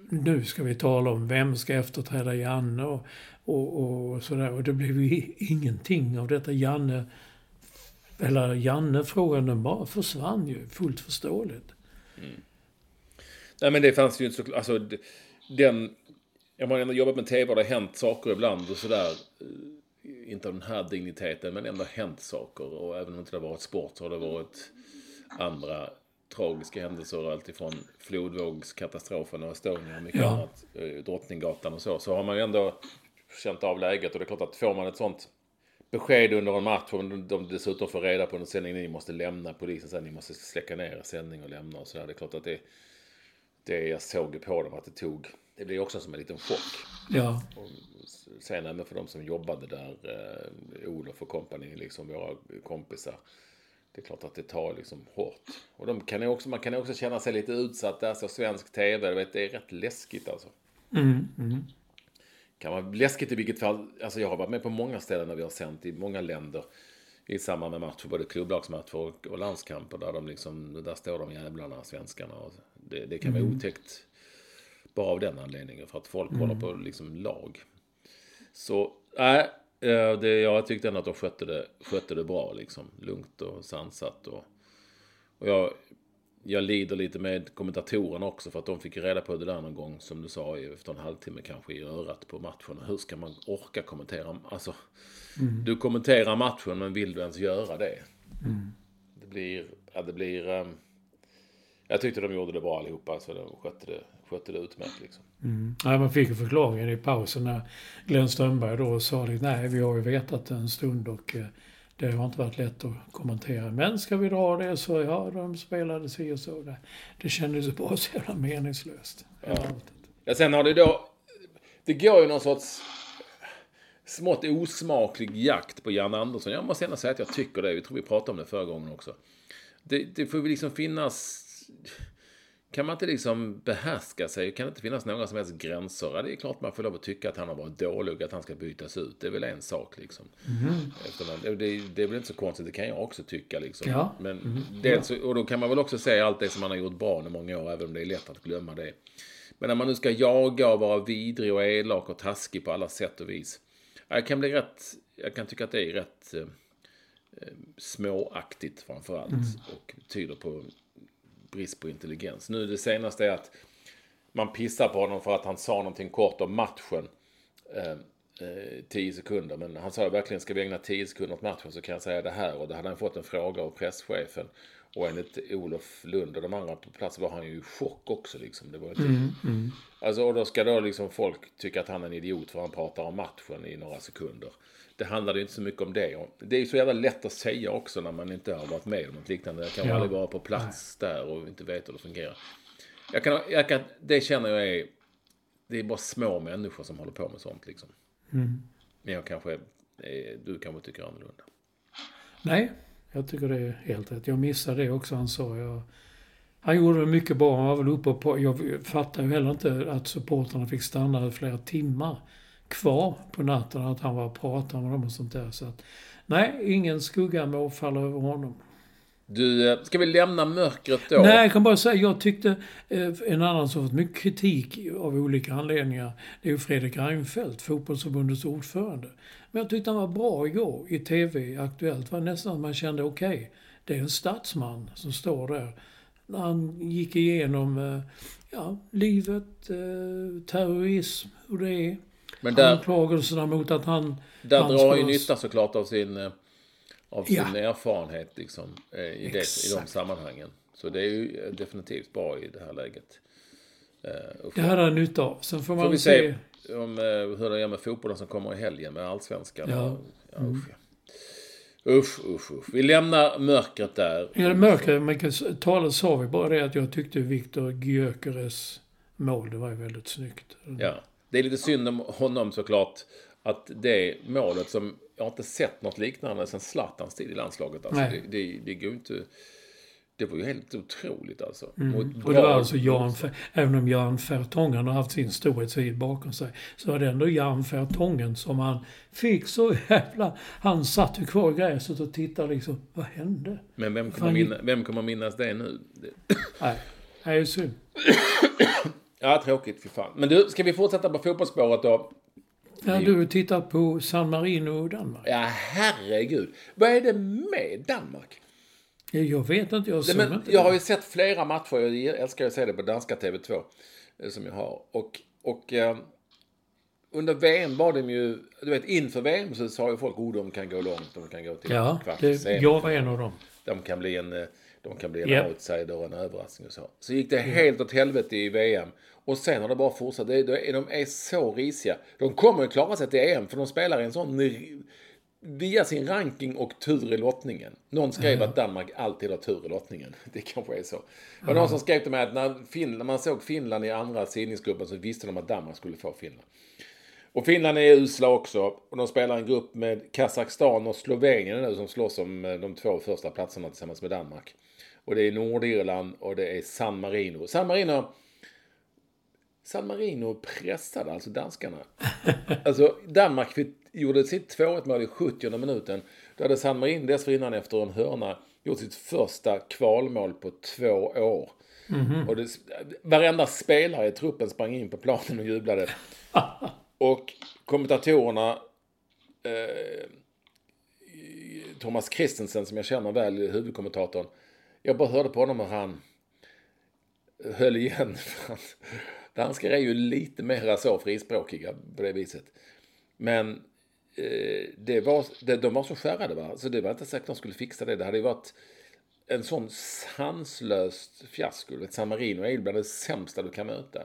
nu ska vi tala om vem ska efterträda Janne och och, och sådär. Och det blev ju ingenting av detta. Janne, eller Janne-frågan, den bara försvann ju. Fullt förståeligt. Mm. Nej men det fanns ju inte så... Alltså den... Jag har ändå jobbat med tv och det har hänt saker ibland och sådär. Eh, inte av den här digniteten men ändå hänt saker. Och även om det inte har varit sport så har det varit andra tragiska händelser. Alltifrån flodvågskatastrofen och Estonia och mycket ja. annat. Eh, Drottninggatan och så. Så har man ju ändå känt av läget. Och det är klart att får man ett sånt besked under en match och de dessutom får reda på en sändning, ni måste lämna polisen sen, ni måste släcka ner sändning och lämna och sådär. Det är klart att det, det jag såg på dem att det tog, det blir också som en liten chock. Ja. Och sen även för de som jobbade där, eh, Olof och kompani, liksom våra kompisar. Det är klart att det tar liksom hårt. Och de kan också, man kan också känna sig lite utsatt där, så svensk tv, vet, det är rätt läskigt alltså. Mm, mm kan vara läskigt i vilket fall. Alltså jag har varit med på många ställen när vi har sänt i många länder i samband med matcher, både klubblagsmatcher och, och landskamper där de liksom, där står de jävlarna, svenskarna. Och det, det kan vara mm. otäckt Bara av den anledningen, för att folk håller på liksom lag. Så, nej, äh, det, jag tyckte ändå att de skötte det, skötte det bra liksom. Lugnt och sansat och, och jag, jag lider lite med kommentatorerna också för att de fick reda på det där någon gång som du sa efter en halvtimme kanske i örat på matchen. Hur ska man orka kommentera? Alltså, mm. du kommenterar matchen men vill du ens göra det? Mm. Det blir, ja det blir... Um, jag tyckte de gjorde det bra allihopa så de skötte det, skötte det utmärkt liksom. Mm. Ja, man fick ju förklaringen i pausen när Glenn Strömberg då sa att nej vi har ju vetat en stund och eh, det har inte varit lätt att kommentera. Men ska vi dra det så, ja, de spelade si och så. Det, det kändes bara så jävla meningslöst. Ja. ja, sen har det då... Det går ju någon sorts smått osmaklig jakt på Jan Andersson. Jag måste gärna säga att jag tycker det. Jag tror vi pratade om det förra gången också. Det, det får liksom finnas kan man inte liksom behärska sig? Kan det inte finnas några som helst gränser? Ja, det är klart man får lov att tycka att han har varit dålig, att han ska bytas ut. Det är väl en sak liksom. Mm. Det, det, är väl inte så konstigt, det kan jag också tycka liksom. Ja. Men mm. dels, och då kan man väl också säga allt det som han har gjort bra i många år, även om det är lätt att glömma det. Men när man nu ska jaga och vara vidrig och elak och taskig på alla sätt och vis. Jag kan bli rätt, jag kan tycka att det är rätt eh, småaktigt framförallt. Mm. Och tyder på brist på intelligens. Nu det senaste är att man pissar på honom för att han sa någonting kort om matchen. Eh, 10 eh, sekunder. Men han sa verkligen, ska vi ägna 10 sekunder åt matchen så kan jag säga det här. Och då hade han fått en fråga av presschefen. Och enligt Olof Lund och de andra på plats var han ju i chock också. Liksom. Det var inte... Mm, mm. Alltså, och då ska då liksom folk tycka att han är en idiot för han pratar om matchen i några sekunder det handlade inte så mycket om det. Det är ju så jävla lätt att säga också när man inte har varit med om något liknande. Jag kan ja. aldrig vara på plats Nej. där och inte veta hur det fungerar. Jag kan, jag kan, det känner jag är... Det är bara små människor som håller på med sånt liksom. Mm. Men jag kanske... Du kanske tycker annorlunda. Nej, jag tycker det är helt rätt. Jag missade det också han sa. Jag, han gjorde det mycket bra. Han var väl uppe på... Jag fattar ju heller inte att supporterna fick stanna flera timmar kvar på natten. Att han var och pratade med dem och sånt där. Så att, nej, ingen skugga må falla över honom. Du, eh, ska vi lämna mörkret då? Nej, jag kan bara säga, jag tyckte eh, en annan som fått mycket kritik av olika anledningar, det är ju Fredrik Reinfeldt, fotbollsförbundets ordförande. Men jag tyckte han var bra igår i TV, Aktuellt. Var nästan att man kände, okej, okay, det är en statsman som står där. Han gick igenom, eh, ja, livet, terrorism, hur det är. Men där, anklagelserna mot att han... Där han drar han ju nytta såklart av sin, eh, av sin ja. erfarenhet liksom, eh, i, det, i de sammanhangen. Så det är ju definitivt bra i det här läget. Uh, det hade han nytta av. Sen får man får vi se, se om, uh, hur det är med fotbollen som kommer i helgen med allsvenskan. Ja. ja, mm. usch, Usch, usch, usch. Vi lämnar mörkret där. Ja, det mörkret. Men talet sa vi bara det att jag tyckte Viktor Gyökeres mål, det var ju väldigt snyggt. Ja. Det är lite synd om honom såklart. Att det målet som, jag har inte sett något liknande sen Zlatans tid i landslaget. Alltså, det, det, det går inte... Det var ju helt otroligt alltså. Mm. Och det var alltså Jan, även om Jan Fertongen har haft sin storhetstid bakom sig, så var det ändå Jan Fertongen som han fick så jävla... Han satt ju kvar i gräset och tittade liksom, vad hände? Men vem kommer, minna, vem kommer minnas det nu? Nej, det är ju synd. Ja, tråkigt för fan. Men du, ska vi fortsätta på fotbollsspåret då? Ja, du tittar på San Marino och Danmark. Ja, herregud. Vad är det med Danmark? Jag vet inte, jag såg inte Jag har ju sett flera matcher, jag älskar att se det på danska TV2. Eh, som jag har. Och, och eh, under VM var de ju, du vet inför VM så sa ju folk, oh de kan gå långt, de kan gå till ja, kvart. Det, jag var en av dem. De kan bli en, eh, de kan bli en yep. outsider och en överraskning och så. Så gick det helt åt helvete i VM. Och sen har det bara fortsatt. De, de är så risiga. De kommer att klara sig till EM för de spelar en sån via sin ranking och tur i lottningen. Någon skrev mm. att Danmark alltid har tur i lottningen. Det kanske är så. Det var någon som skrev till mig att när, Finland, man såg Finland i andra sidningsgruppen så visste de att Danmark skulle få Finland. Och Finland är usla också. Och de spelar en grupp med Kazakstan och Slovenien nu som slåss om eh, de två första platserna tillsammans med Danmark. Och det är Nordirland och det är San Marino. San Marino San Marino pressade alltså danskarna. Alltså Danmark gjorde sitt 2-1 mål i 70 minuten. Då hade San Marino dessförinnan efter en hörna gjort sitt första kvalmål på två år. Och det, varenda spelare i truppen sprang in på planen och jublade. och kommentatorerna, eh, Thomas Christensen som jag känner väl, huvudkommentatorn. Jag bara hörde på honom hur han höll igen. Danskar är ju lite mer så frispråkiga på det viset. Men eh, det var, det, de var så skärrade va, så det var inte säkert att de skulle fixa det. Det hade ju varit en sån sanslöst fiasko. Ett San Marino är bland det sämsta du kan möta.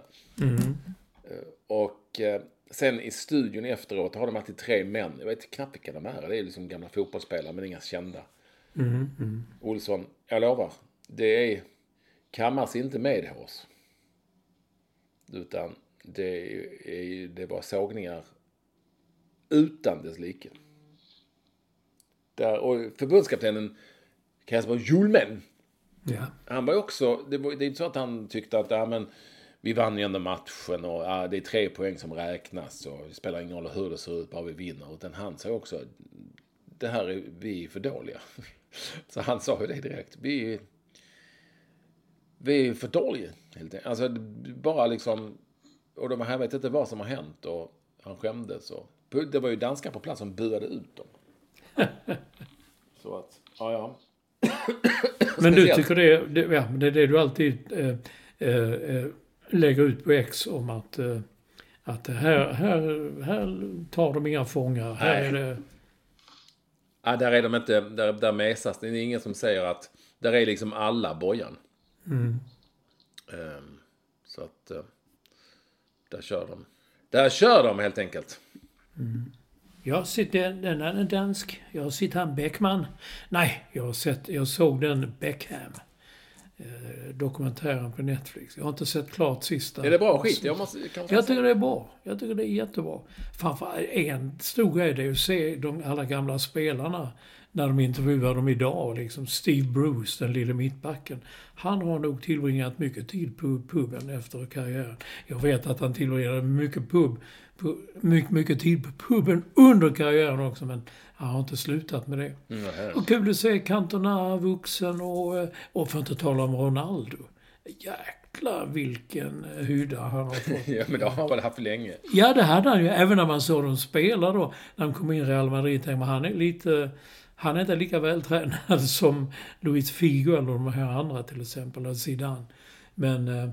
Eh, Och eh, sen i studion efteråt har de alltid tre män. Jag vet knappt vilka de är. Det är liksom gamla fotbollsspelare men inga kända. Olsson, jag lovar. Det är kammas inte med oss. Utan det, är, det var sågningar utan dess like. Där, och förbundskaptenen Kasper Julmen, Ja. han var ju också, det, var, det är inte så att han tyckte att ja, men, vi vann ju ändå matchen och ja, det är tre poäng som räknas och det spelar ingen roll hur det ser ut, bara vi vinner. Utan han sa också, det här är vi för dåliga. Så han sa ju det direkt. Vi, är- vi är för dåliga. Helt enkelt. Alltså bara liksom, och de här vet inte vad som har hänt och han skämdes. Och, det var ju danskar på plats som buade ut dem. Så att, ja ja. Men du tycker det, det, ja, det är det du alltid eh, eh, eh, lägger ut på X om att, eh, att här, här, här tar de inga fångar. Här Nej. är det... Ja, där är de inte, där, där mesas det. är ingen som säger att, där är liksom alla bojan. Ehm, så att, eh, där kör de. Där kör de helt enkelt. Jag sitter, den är dansk. Jag har sett han Beckman. Nej, jag, har sett, jag såg den Beckham. Eh, dokumentären på Netflix. Jag har inte sett klart sista. Är det bra skit? Jag måste, Jag tycker det är bra. Jag tycker det är jättebra. Framförallt en stor grej det är att se de alla gamla spelarna när de intervjuar dem idag. Liksom Steve Bruce, den lille mittbacken. Han har nog tillbringat mycket tid på puben efter karriären. Jag vet att han tillbringade mycket, pub, pu- mycket, mycket tid på puben under karriären också, men han har inte slutat med det. Och kul att se Cantona vuxen och, eh, och för att inte tala om Ronaldo. Jäklar vilken eh, hydda han har fått. Ja, men det har han väl haft länge. Ja, det hade han ju. Även när man såg dem spela då. När de kom in i Real Madrid tänkte man han är lite... Han är inte lika vältränad som Luis Figo eller de här andra till exempel, eller Zidane. Men...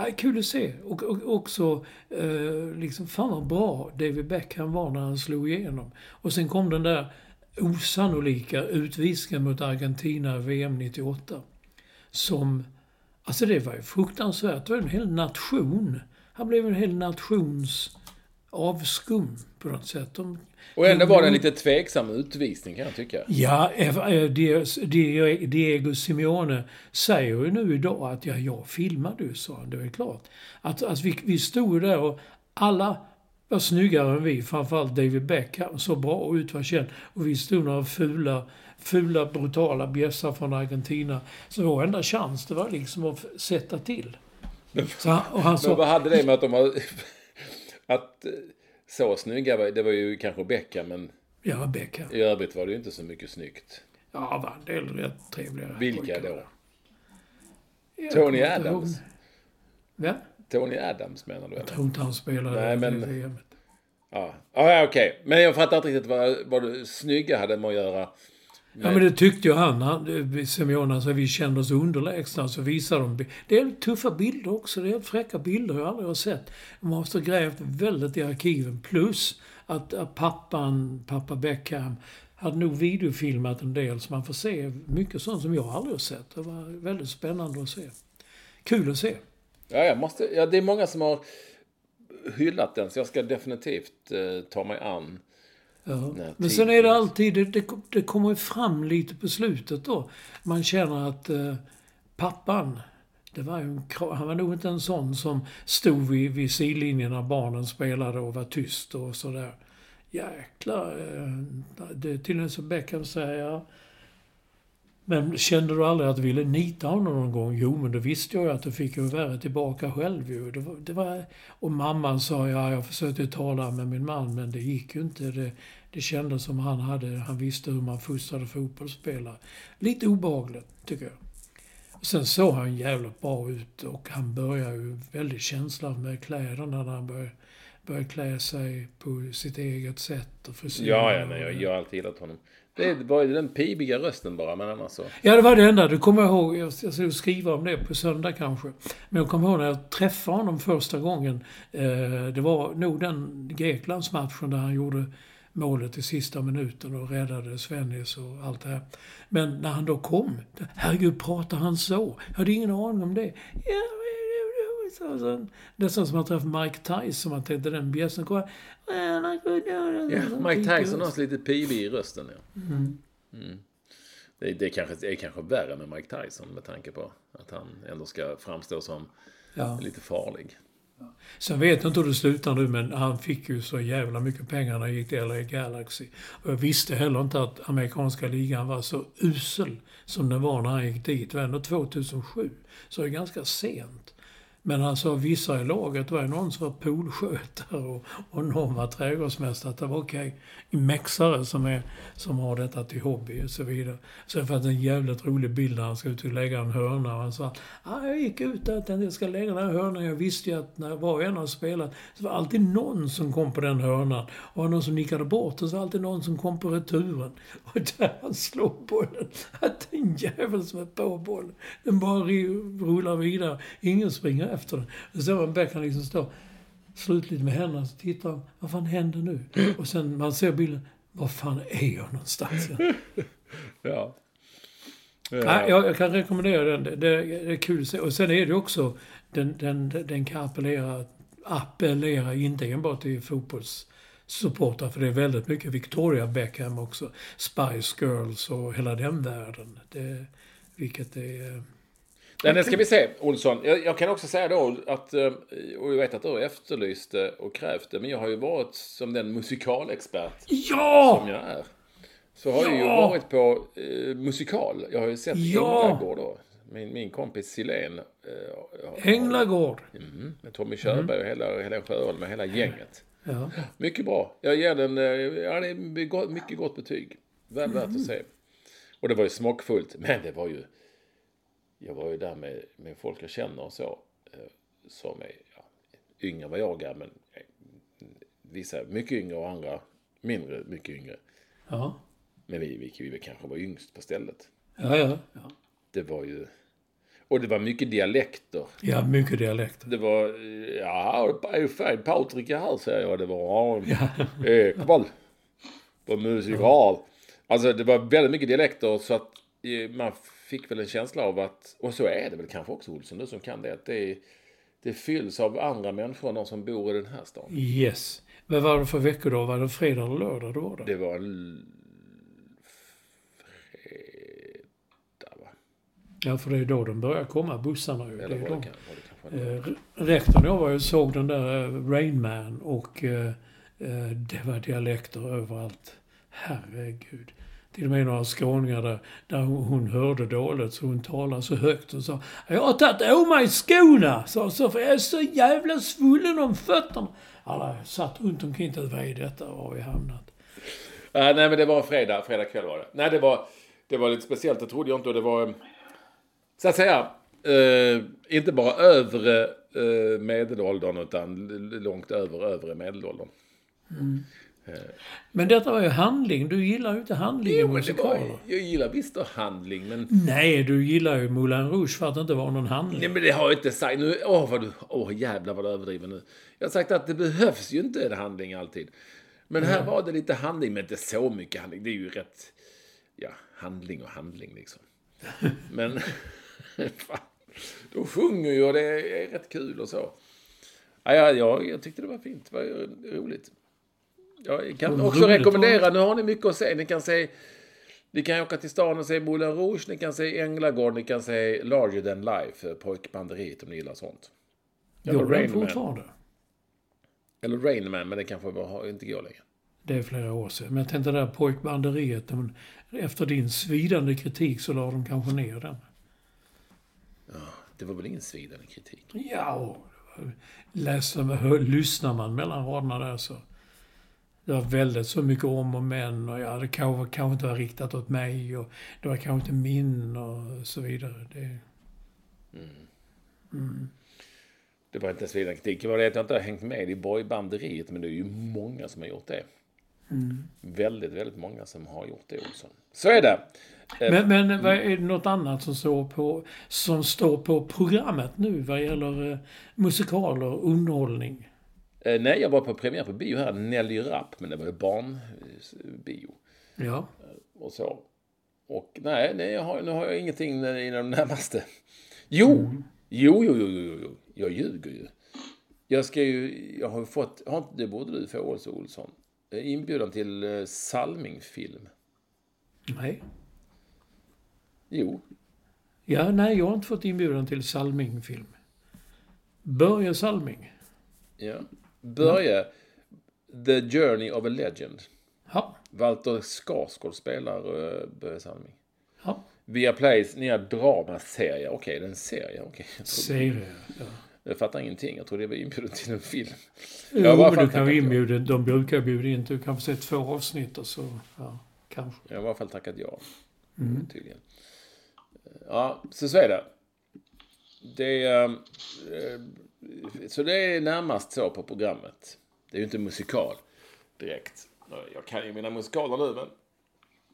Ja, kul att se. Och, och också, eh, liksom, fan vad bra David Beckham var när han slog igenom. Och sen kom den där osannolika utvisningen mot Argentina i VM 98. Som... Alltså det var ju fruktansvärt. Det var en hel nation. Han blev en hel nations avskum på något sätt. De, Och ändå var det en lite tveksam utvisning kan jag tycka. Ja, eh, Di- Di- Diego Simeone säger ju nu idag att ja, jag filmade ju, sa han. Det är klart. Att, att vi, vi stod där och alla var snyggare än vi. Framförallt David Beckham. Så bra ut, var känd. Och vi stod några fula, fula brutala bjässar från Argentina. Så vår enda chans, det var liksom att sätta till. Så han, och han Men sa... vad hade det med att de var... att eh, så snygga det var ju kanske Beckham, men Ja, Beckham. i övrigt var det ju inte så mycket snyggt. Ja, var en del rätt trevliga Vilka pojkar då? Jag Tony Adams? Va? Tony Adams menar du? Jag tror inte han spelade Nej, men- VM. Ja, ja, okej. Men jag fattar inte riktigt vad, vad det snygga hade med att göra. Ja, men det tyckte ju han. han Simeone alltså, vi kände oss underlägsna. Så visade de... Det är tuffa bilder också. Det är fräcka bilder jag aldrig har sett. De måste grävt väldigt i arkiven. Plus att, att pappan, pappa Beckham, hade nog videofilmat en del. Så man får se mycket sånt som jag aldrig har sett. Det var väldigt spännande att se. Kul att se. Ja, jag måste, ja, det är många som har hyllat den, så jag ska definitivt eh, ta mig an. Ja. Men sen är det alltid, det, det, kommer ju fram lite på slutet då. Man känner att eh, pappan, det var en, han var nog inte en sån som stod vid, vid sidlinjen när barnen spelade och var tyst och sådär. Jäklar, eh, det till och med så Beckham säger. Men kände du aldrig att du ville nita honom någon gång? Jo, men då visste jag ju att du fick ju värre tillbaka själv ju. Det var, det var, och mamman sa, ja, jag försökte tala med min man, men det gick ju inte. Det, det kändes som han hade, han visste hur man fostrade fotbollsspelare. Lite obehagligt, tycker jag. Sen såg han jävligt bra ut och han började ju väldigt känslan med kläderna när han började, började klä sig på sitt eget sätt och frisyr. Ja, ja, nej, jag, jag har alltid gillat honom. Det var ju den pibiga rösten bara, men annars så. Ja, det var det enda. Det kommer ihåg. Jag skulle skriva om det på söndag kanske. Men jag kommer ihåg när jag träffade honom första gången. Eh, det var nog den Greklandsmatchen där han gjorde målet i sista minuten och räddade Svennis och allt det här. Men när han då kom. Herregud, pratar han så? Jag hade ingen aning om det. Nästan som att träffa Mike Tyson. Man tänkte den bjässen kommer. Ja, Mike Tyson har lite pibig i rösten. Ja. Mm. Det, det, är kanske, det är kanske värre med Mike Tyson med tanke på att han ändå ska framstå som Ja. lite farlig. Sen vet jag inte hur det slutar nu, men han fick ju så jävla mycket pengar när han gick till LA Galaxy. Och jag visste heller inte att amerikanska ligan var så usel som den var när han gick dit. Det var ändå 2007, så det är ganska sent. Men alltså vissa i laget, var ju någon som var poolskötare och, och någon var trädgårdsmästare. Att det var okej. Mexare som, är, som har detta till hobby och så vidare. Så jag fanns en jävligt rolig bild när han skulle ut och lägga en hörna. Och han sa ah, jag gick ut där och tänkte jag ska lägga den här hörnan. Jag visste ju att när var och en har spelat så var det alltid någon som kom på den hörnan. Och var någon som nickade bort och så var det alltid någon som kom på returen. Och där han slog bollen, att den jävel som är på bollen, den bara rullar vidare. Ingen springer efter den. Och så var Beckham liksom står slut lite med händerna så tittar. Vad fan händer nu? Och sen man ser bilden. Var fan är jag någonstans? Ja. Nej, jag, jag kan rekommendera den. Det, det är kul att se. Och sen är det också, den, den, den kan appellera, appellera inte enbart till fotbollssupportrar, för det är väldigt mycket Victoria Beckham också. Spice Girls och hela den världen. Det, vilket är... Det ska vi se, Olsson. Jag, jag kan också säga då att, eh, och jag vet att du har efterlyst det och krävt det, men jag har ju varit som den musikalexpert Ja! som jag är. Så har jag ju Ja! varit på eh, musikal. Jag har ju sett Ja! Änglagård då. Min, min kompis Silén. Eh, Änglagård. Mm, med Tommy Körberg och hela, hela Sjöholm med hela gänget. Ja. Mycket bra. Jag ger den, eh, ja, det är mycket gott betyg. Väl värt att se. Och det var ju smockfullt, men det var ju... Jag var ju där med, med folk jag känner och så. eh, Som är ja, yngre än vad jag är, men eh, vissa mycket yngre och andra mindre mycket yngre. Ja. Men vi, vi, vi kanske var yngst på stället. Ja, ja. Ja, Det var ju... Och det var mycket dialekter. ja mycket dialekter. Det var, eh, ja, det Patrik är här säger jag. Det var, ja, Ekvall. På musikal. Alltså det var väldigt mycket dialekter så att eh, man fick väl en känsla av att, och så är det väl kanske också Olsson, du som kan det, att det, är- det fylls av andra människor än de som bor i den här stan. Yes. Vad var det för veckodag? Var det fredag eller lördag det var det? Var en fredag va? Ja, för det är då de börjar komma, bussarna ju. Det Eller är var de. det, kan? Eh, rektorn jag var ju såg den där eh, Rain Man och eh, det var dialekter överallt. Herregud. Till och med några skåningar där, där hon, hörde dåligt så hon talade så högt och sa Jag har tagit av mig skorna! Så, så, för jag är så jävla svullen om fötterna. Alla satt runt omkring och vad är detta? Var har vi hamnat? Äh, nej, men det var en fredag, fredag kväll var det. Nej, det var, det var lite speciellt, det trodde jag inte. Och det var, eh, så att säga, eh, inte bara övre eh, medelåldern, utan långt över övre medelåldern. Men detta var ju handling. Du gillar ju inte handling i Jo, musikaler. var, jag gillar visst handling, men... Nej, du gillar ju Moulin Rouge för att det inte var någon handling. Nej, men det har jag inte sagt. Nu, åh, vad du, åh, jävlar vad du överdriver nu. Jag har sagt att det behövs ju inte en handling alltid. Men här var det lite handling, men inte så mycket handling. Det är ju rätt, ja, handling och handling liksom. Men, fan, de sjunger ju och det är rätt kul och så. Ja, ja, ja, jag tyckte det var fint. Det var roligt. Jag kan också rekommendera, nu har ni mycket att se. Ni kan se ni kan åka till stan och se Moulin Rouge, ni kan se Änglagård, ni kan se Larger than Life, eh, pojkbanderiet om ni gillar sånt. Eller Går den fortfarande? Eller Rain Man, men det kanske inte går längre. Det är flera år sedan. Men jag tänkte det där pojkbanderiet. De, efter din svidande kritik så la de kanske ner den. Det var väl ingen svidande kritik? Ja, läser, hör, lyssnar man mellan raderna där så... Det var väldigt så mycket om och men och ja, det kanske, kanske inte var riktat åt mig och det var kanske inte min och så vidare. Det, Det var inte ens vidare kritik. Det var det att jag inte har hängt med i boybanderiet, men det är ju många som har gjort det. Väldigt, väldigt många som har gjort det, Olsson. Så är det. Eh, Men, men vad är det något annat som står, på, som står på programmet nu vad gäller eh, musikaler, underhållning? Eh, nej, jag var på premiär på bio här, Nelly Rapp, men det var ju barnbio Ja. och så. Och nej, nej jag har, nu har jag ingenting i de närmaste. Jo, jo, jo, jo, jo, jo, jag ljuger ju. Jag ska ju, jag har ju fått, har inte, det borde du få också Olsson, Eh, inbjudan till eh, Salmingfilm. Nej. Jo, Ja, nej, jag har inte fått inbjudan till Salming-film. Börje Salming. ja. Börje, The Journey of a Legend. Ja. Walter Skarsgård spelar uh, Börje Salming. Ja. Via Plays nya dramaserie. Okej, det är en serie. Trodde- Serie. Ja. Jag fattar ingenting. Jag trodde jag var inbjuden till en film. Jo, Jag men du kan ja. inbjuda, de brukar bjuda in, du kan få se två avsnitt och så, ja, kanske. Jag har i alla fall tackat ja. Mm. Tydligen. Ja, så så är det. Det är... Så det är närmast så på programmet. Det är ju inte musikal direkt. Jag kan ju mina musikaler nu, men...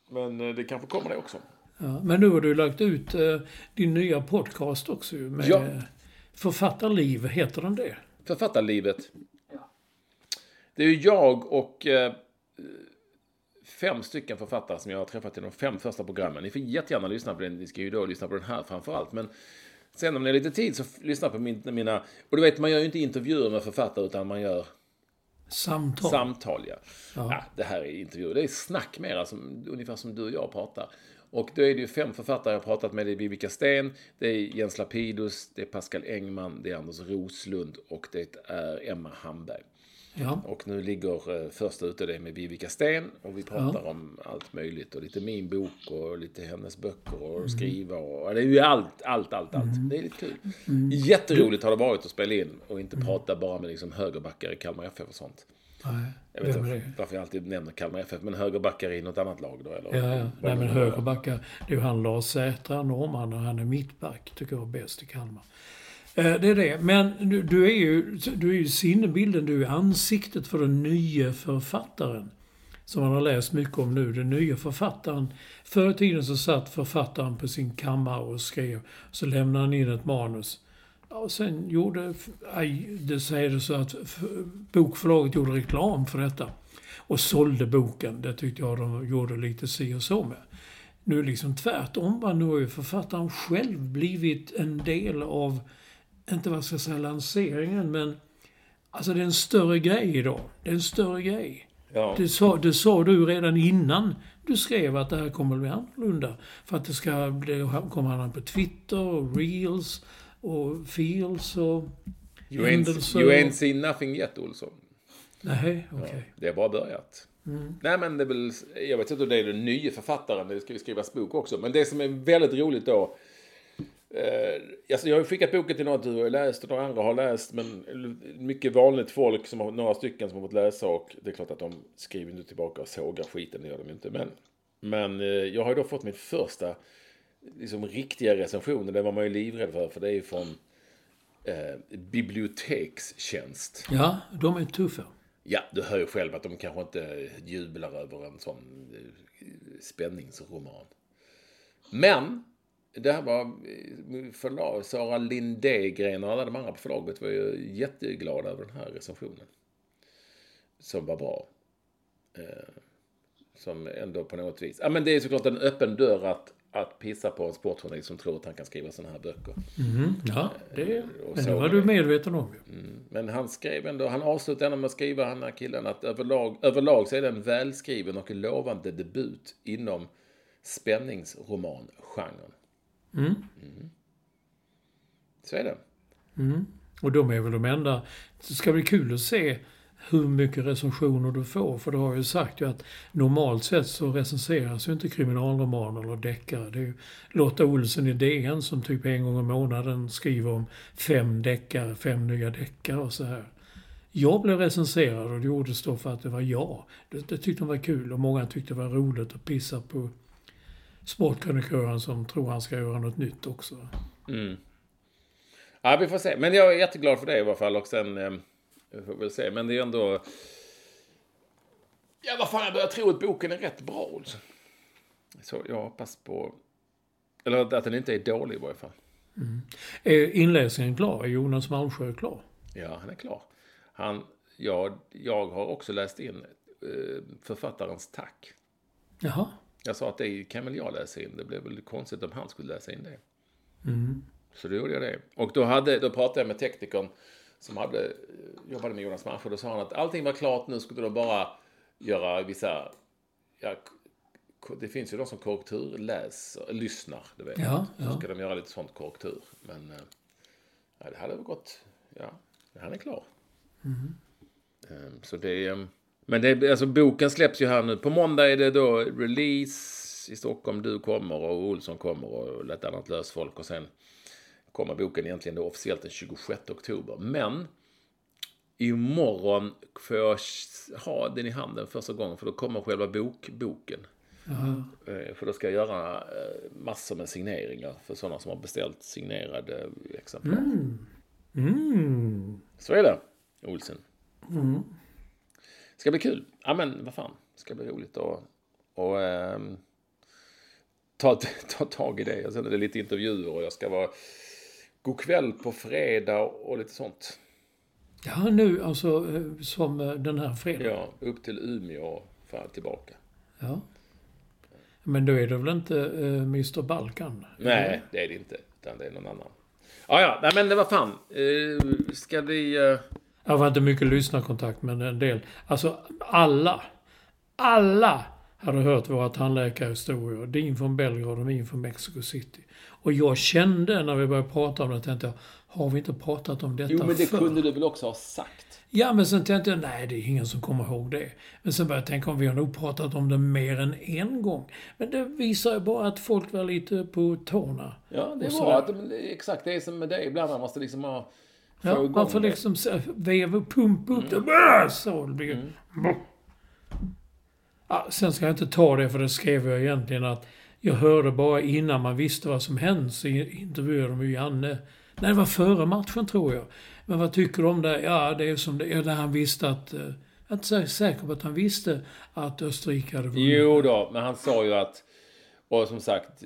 Men eh, det kanske kommer det också. Ja, men nu har du lagt ut eh, din nya podcast också med Ja. Författarliv, heter den det? Författarlivet. Det är ju jag och eh, fem stycken författare som jag har träffat i de fem första programmen. Ni får jättegärna lyssna på den. Ni ska ju då lyssna på den här framför allt. Men sen om ni har lite tid så lyssna på min, mina... Och du vet, man gör ju inte intervjuer med författare utan man gör Samtal. samtal. Ja. Ja. det här är intervjuer. Det är snack mera, som, ungefär som du och jag pratar. Och då är det ju fem författare jag har pratat med. Det är Vivica Sten, det är Jens Lapidus, det är Pascal Engman, det är Anders Roslund och det är Emma Hamberg. Ja. Och nu ligger eh, första ute det med Vivica Sten och vi pratar om allt möjligt och lite min bok och lite hennes böcker och skriva och ja, det är ju allt, allt, allt, allt. Det är lite kul. Jätteroligt har det varit att spela in och inte prata bara med liksom högerbackar i Kalmar FF och sånt. Nej, Jag vet inte varför jag alltid nämner Kalmar FF, men högerbackar i något annat lag då eller? Ja, ja. Nej, men högerbackar. Det är ju han Lars Sätra, norrman, och han är mittback. Tycker jag är bäst i Kalmar. Eh, det är det. Men du, du är ju, du är ju sinnebilden, du är ansiktet för den nya författaren. Som man har läst mycket om nu. Den nya författaren. Förr i tiden så satt författaren på sin kammare och skrev. Så lämnade han in ett manus. Och sen gjorde, aj, det säger det så att bokförlaget gjorde reklam för detta. Och sålde boken. Det tyckte jag de gjorde lite si och så med. Nu är det liksom tvärtom. Nu har ju författaren själv blivit en del av, inte vad ska jag säga lanseringen, men alltså det är en större grej idag. Det är en större grej. Ja. Det sa, det sa du redan innan du skrev att det här kommer att bli annorlunda. För att det ska bli, kommer han på Twitter och Reels och Feels och You ain't, händelser you och- ain't seen nothing yet, Olsson. Nej, okej. Det är bara börjat. Nej, men det är väl, jag vet inte om det är den nya författaren, det ska ju skrivas bok också. Men det som är väldigt roligt då, eh, alltså jag har skickat boken till några du har läst och några andra har läst, men mycket vanligt folk, som har, några stycken som har fått läsa och det är klart att de skriver nu tillbaka och sågar skiten, det gör de inte. Men, men eh, jag har ju då fått min första liksom, riktiga recension, det var man ju livrädd för, för det är från eh, bibliotekstjänst. Ja, de är tuffa. Ja, du hör ju själv att de kanske inte jublar över en sån eh, spänningsroman. Men, det här var eh, förlag, Sara Lindegren och alla de andra på förlaget var ju jätteglada över den här recensionen. Som var bra. Eh, som ändå på något vis... Ja, men det är såklart en öppen dörr att, att pissa på en sportjournalist som tror att han kan skriva sådana här böcker. Ja, det, och men det var det. du medveten om ju. Men han skrev ändå, han avslutade ändå med att skriva, han här killen, att överlag, överlag så är det en välskriven och lovande debut inom spänningsromangenren. Mm. Så är det. Och de är väl de enda... Det ska bli kul att se hur mycket recensioner du får. För du har ju sagt ju att normalt sett så recenseras ju inte kriminalromaner eller deckare. Det är ju Lotta Olsson i DN som typ en gång i månaden skriver om fem deckare, fem nya deckare och så här. Jag blev recenserad och det gjordes då för att det var jag. Det, det tyckte de var kul och många tyckte det var roligt att pissa på sportkrönikören som tror han ska göra något nytt också. Ja, vi får se. Men jag är jätteglad för det i alla fall. Och sen, eh, får väl se. Men det är ändå... Ja, vad fan, jag börjar tro att boken är rätt bra, Olsson. Så jag hoppas på... Eller att den inte är dålig i varje fall. Är inläsningen klar? Är Jonas Malmsjö klar? Ja, han är klar. Han, ja, jag har också läst in eh, författarens tack. Jaha. Jag sa att det kan väl jag läsa in. Det blev väl konstigt om han skulle läsa in det. Mm. Så då gjorde jag det. Och då, hade, då pratade jag med teknikern som hade, jobbade med Jonas Marscher. Då sa han att allting var klart nu. Skulle de bara göra vissa... Ja, det finns ju de som korrekturläser, lyssnar. Du vet. Ja, Så ja. ska de göra lite sånt korrektur. Men eh, ja, det hade väl gått... Ja, han är klar. Mm. Eh, Så det är... Men det alltså boken släpps ju här nu. På måndag är det då release i Stockholm. Du kommer och Olsson kommer och lite annat lösfolk. Och sen kommer boken egentligen då officiellt den 26 oktober. Men imorgon får jag ha den i handen första gången. För då kommer själva bok, boken. Eh, För då ska jag göra eh, massor med signeringar för sådana som har beställt signerade exemplar. Mm. Så är det, Olsen. Ska bli kul. Ja, men vad fan. Ska bli roligt att och, ehm, ta, ta tag i det. Och sen är det lite intervjuer och jag ska vara god kväll på fredag och lite sånt. Ja, nu alltså eh, som eh, den här fredagen. Ja, upp till Umeå och fram tillbaka. Ja. Men då är det väl inte eh, Mr Balkan? Nej, det är det inte. Utan det är någon annan. Ja, ja. Nej, men det var fan. Eh, ska vi... Eh, Jag var inte mycket lyssnarkontakt, men en del. Alltså, alla, alla hade hört våra tandläkarhistorier. Din från Belgrad och min från Mexico City. Och jag kände när vi började prata om det, tänkte jag, har vi inte pratat om detta jo, men det förr? kunde du väl också ha sagt? Ja, men sen tänkte jag, nej, det är ingen som kommer ihåg det. Men sen började jag tänka om vi har nog pratat om det mer än en gång. Men det visar ju bara att folk var lite på tårna. Ja, det var att, är exakt det är som med dig. Ibland man måste liksom ha... Ja, man får det. liksom veva och pumpa upp det. Bäh, Så det blir... Ja, sen ska jag inte ta det, för det skrev jag egentligen att jag hörde bara innan man visste vad som hände så intervjuade de ju Janne. Nej, det var före matchen tror jag. Men vad tycker du om det? Ja, det är som det är. Där han visste att... eh, Jag är inte säker på att han visste att Österrike hade vunnit. Jo då, men han sa ju att... Och som sagt,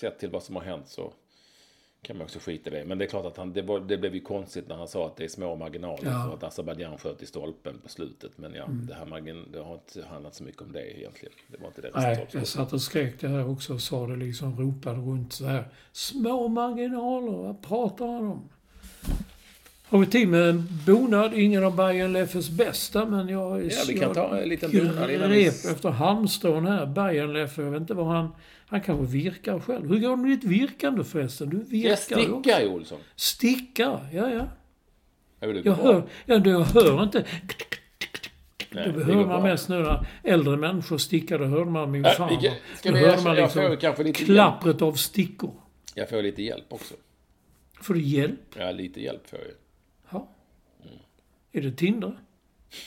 sett till vad som har hänt så kan man också skita i det. Men det är klart att han, det, var, det blev ju konstigt när han sa att det är små marginaler Ja. för att Azerbajdzjan sköt i stolpen på slutet. Men ja, det, här margin, det har inte handlat så mycket om det egentligen. Det var inte det Nej, jag satt och skrek det här också och sa det liksom, ropade runt så här. Små marginaler, vad pratar han om? Har vi tid med en bonad? Ingen av Bayern Leffes bästa, men jag... Ja, vi kan jag ta en liten bonad innan vi- efter halmstrån här. Bayern Leffe, jag vet inte vad han... Han kanske virkar själv. Hur går det med ditt virkande förresten? Du virkar Jag stickar ju, Olsson. Stickar? Ja, ja. Jag bra. hör, ja, du, jag hör inte... Nej, Det det hör man mest nu när äldre människor stickar. Då hörde man min Äh, farmor. ska Då erkänna- man jag liksom klappret av stickor. Jag får lite hjälp också. Får du hjälp? Ja, lite hjälp får jag. Ja. Är det Tindra?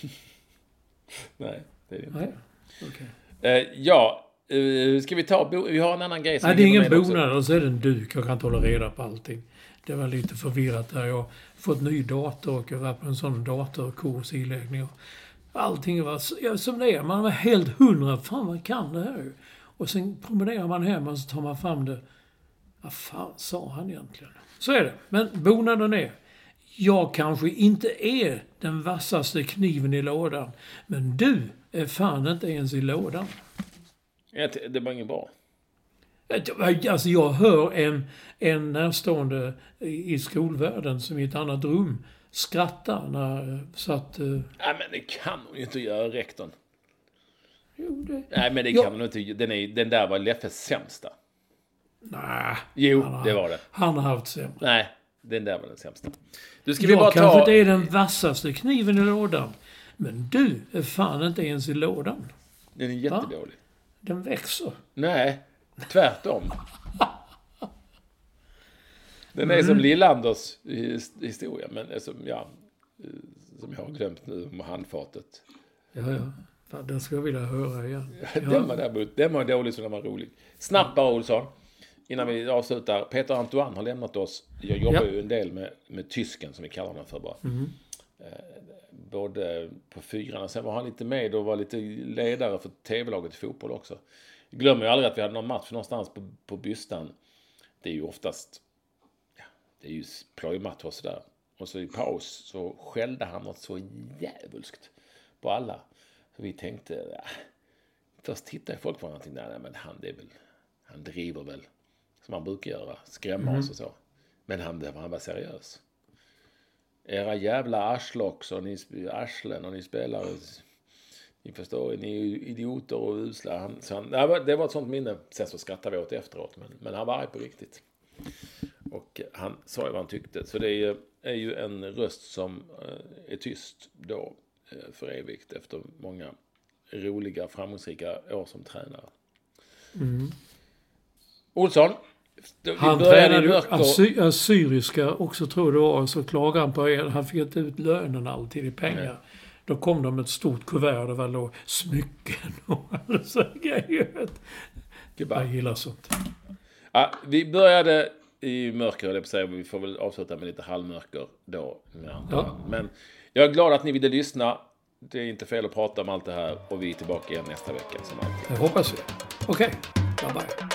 Nej, det är det inte. Nej. Okej. Eh, ja, eh, ska vi ta... Vi har en annan grej som Nej, det är ingen bonad, eller så är det en duk. Jag kan inte hålla reda på allting. Det var lite förvirrat där. Jag har fått ny dator och jag var på en sån datorkurs i inläggning. och Allting var som det är. Man var helt hundra. Fan, man kan det här. Och sen promenerar man hem och så tar man fram det. Vad fan sa han egentligen? Så är det. Men bonaden är. Jag kanske inte är den vassaste kniven i lådan. Men du är fan inte ens i lådan. Det- var inget bra. Alltså jag hör en, en närstående i skolvärlden som i ett annat rum skratta när så att... eh, Nej, men det kan hon ju inte göra, rektorn. Jo, det... Nej, men det kan hon inte. Den, är, den där var Leffes sämsta. Nej. Jo, har- det var det. Han har haft sämre. Nej, den där var den sämsta. Du, ska vi Jag bara kanske ta... inte är den vassaste kniven i lådan. Men du är fan inte ens i lådan. Den är jättedålig. Den växer. Nej, tvärtom. Den är Mm. som Lill-Anders his- historia, men som, ja, som jag har glömt nu om handfatet. Ja, ja. Fan, den skulle jag vilja höra igen. Den var däremot, den var dålig så den var rolig. Snabbt bara Olsson. innan vi avslutar. Peter Antoine har lämnat oss. Jag jobbar Ja. ju en del med, med tysken som vi kallar honom för bara. Eh, både på fyran och sen var han lite med och var lite ledare för tv-laget i fotboll också. Jag glömmer ju aldrig att vi hade någon match någonstans på, på Bystan. Det är ju oftast, ja, det är ju plojmatch och sådär. Och så i paus så skällde han något så djävulskt på alla. Så vi tänkte, ja, först tittade folk på och tänkte, nej men han det är väl, han driver väl. Som man brukar göra, skrämma oss och så. Men han, han var seriös. Era jävla arslocks och ni arslen och ni spelar. Ni förstår, ni är ju idioter och usla. Han, så han, det, var, det ett sånt minne. Sen så skrattade vi åt efteråt. Men, men han var arg på riktigt. Och han sa ju vad han tyckte. Så det är, ju- är ju en röst som eh, är tyst då eh, för evigt efter många roliga, framgångsrika år som tränare. Olsson. Han tränade assy assyriska också tror jag det var. Så klagade han på er. Han fick inte ut lönen alltid i pengar. Då kom de med ett stort kuvert. Det var då smycken och sådana grejer. Jag gillar sånt. Ja, vi började i mörker, jag säga. Vi får väl avsluta med lite halvmörker då. Ja. Men jag är glad att ni ville lyssna. Det är inte fel att prata om allt det här. Och vi är tillbaka igen nästa vecka som alltid. Det hoppas vi. Okej, bye bye.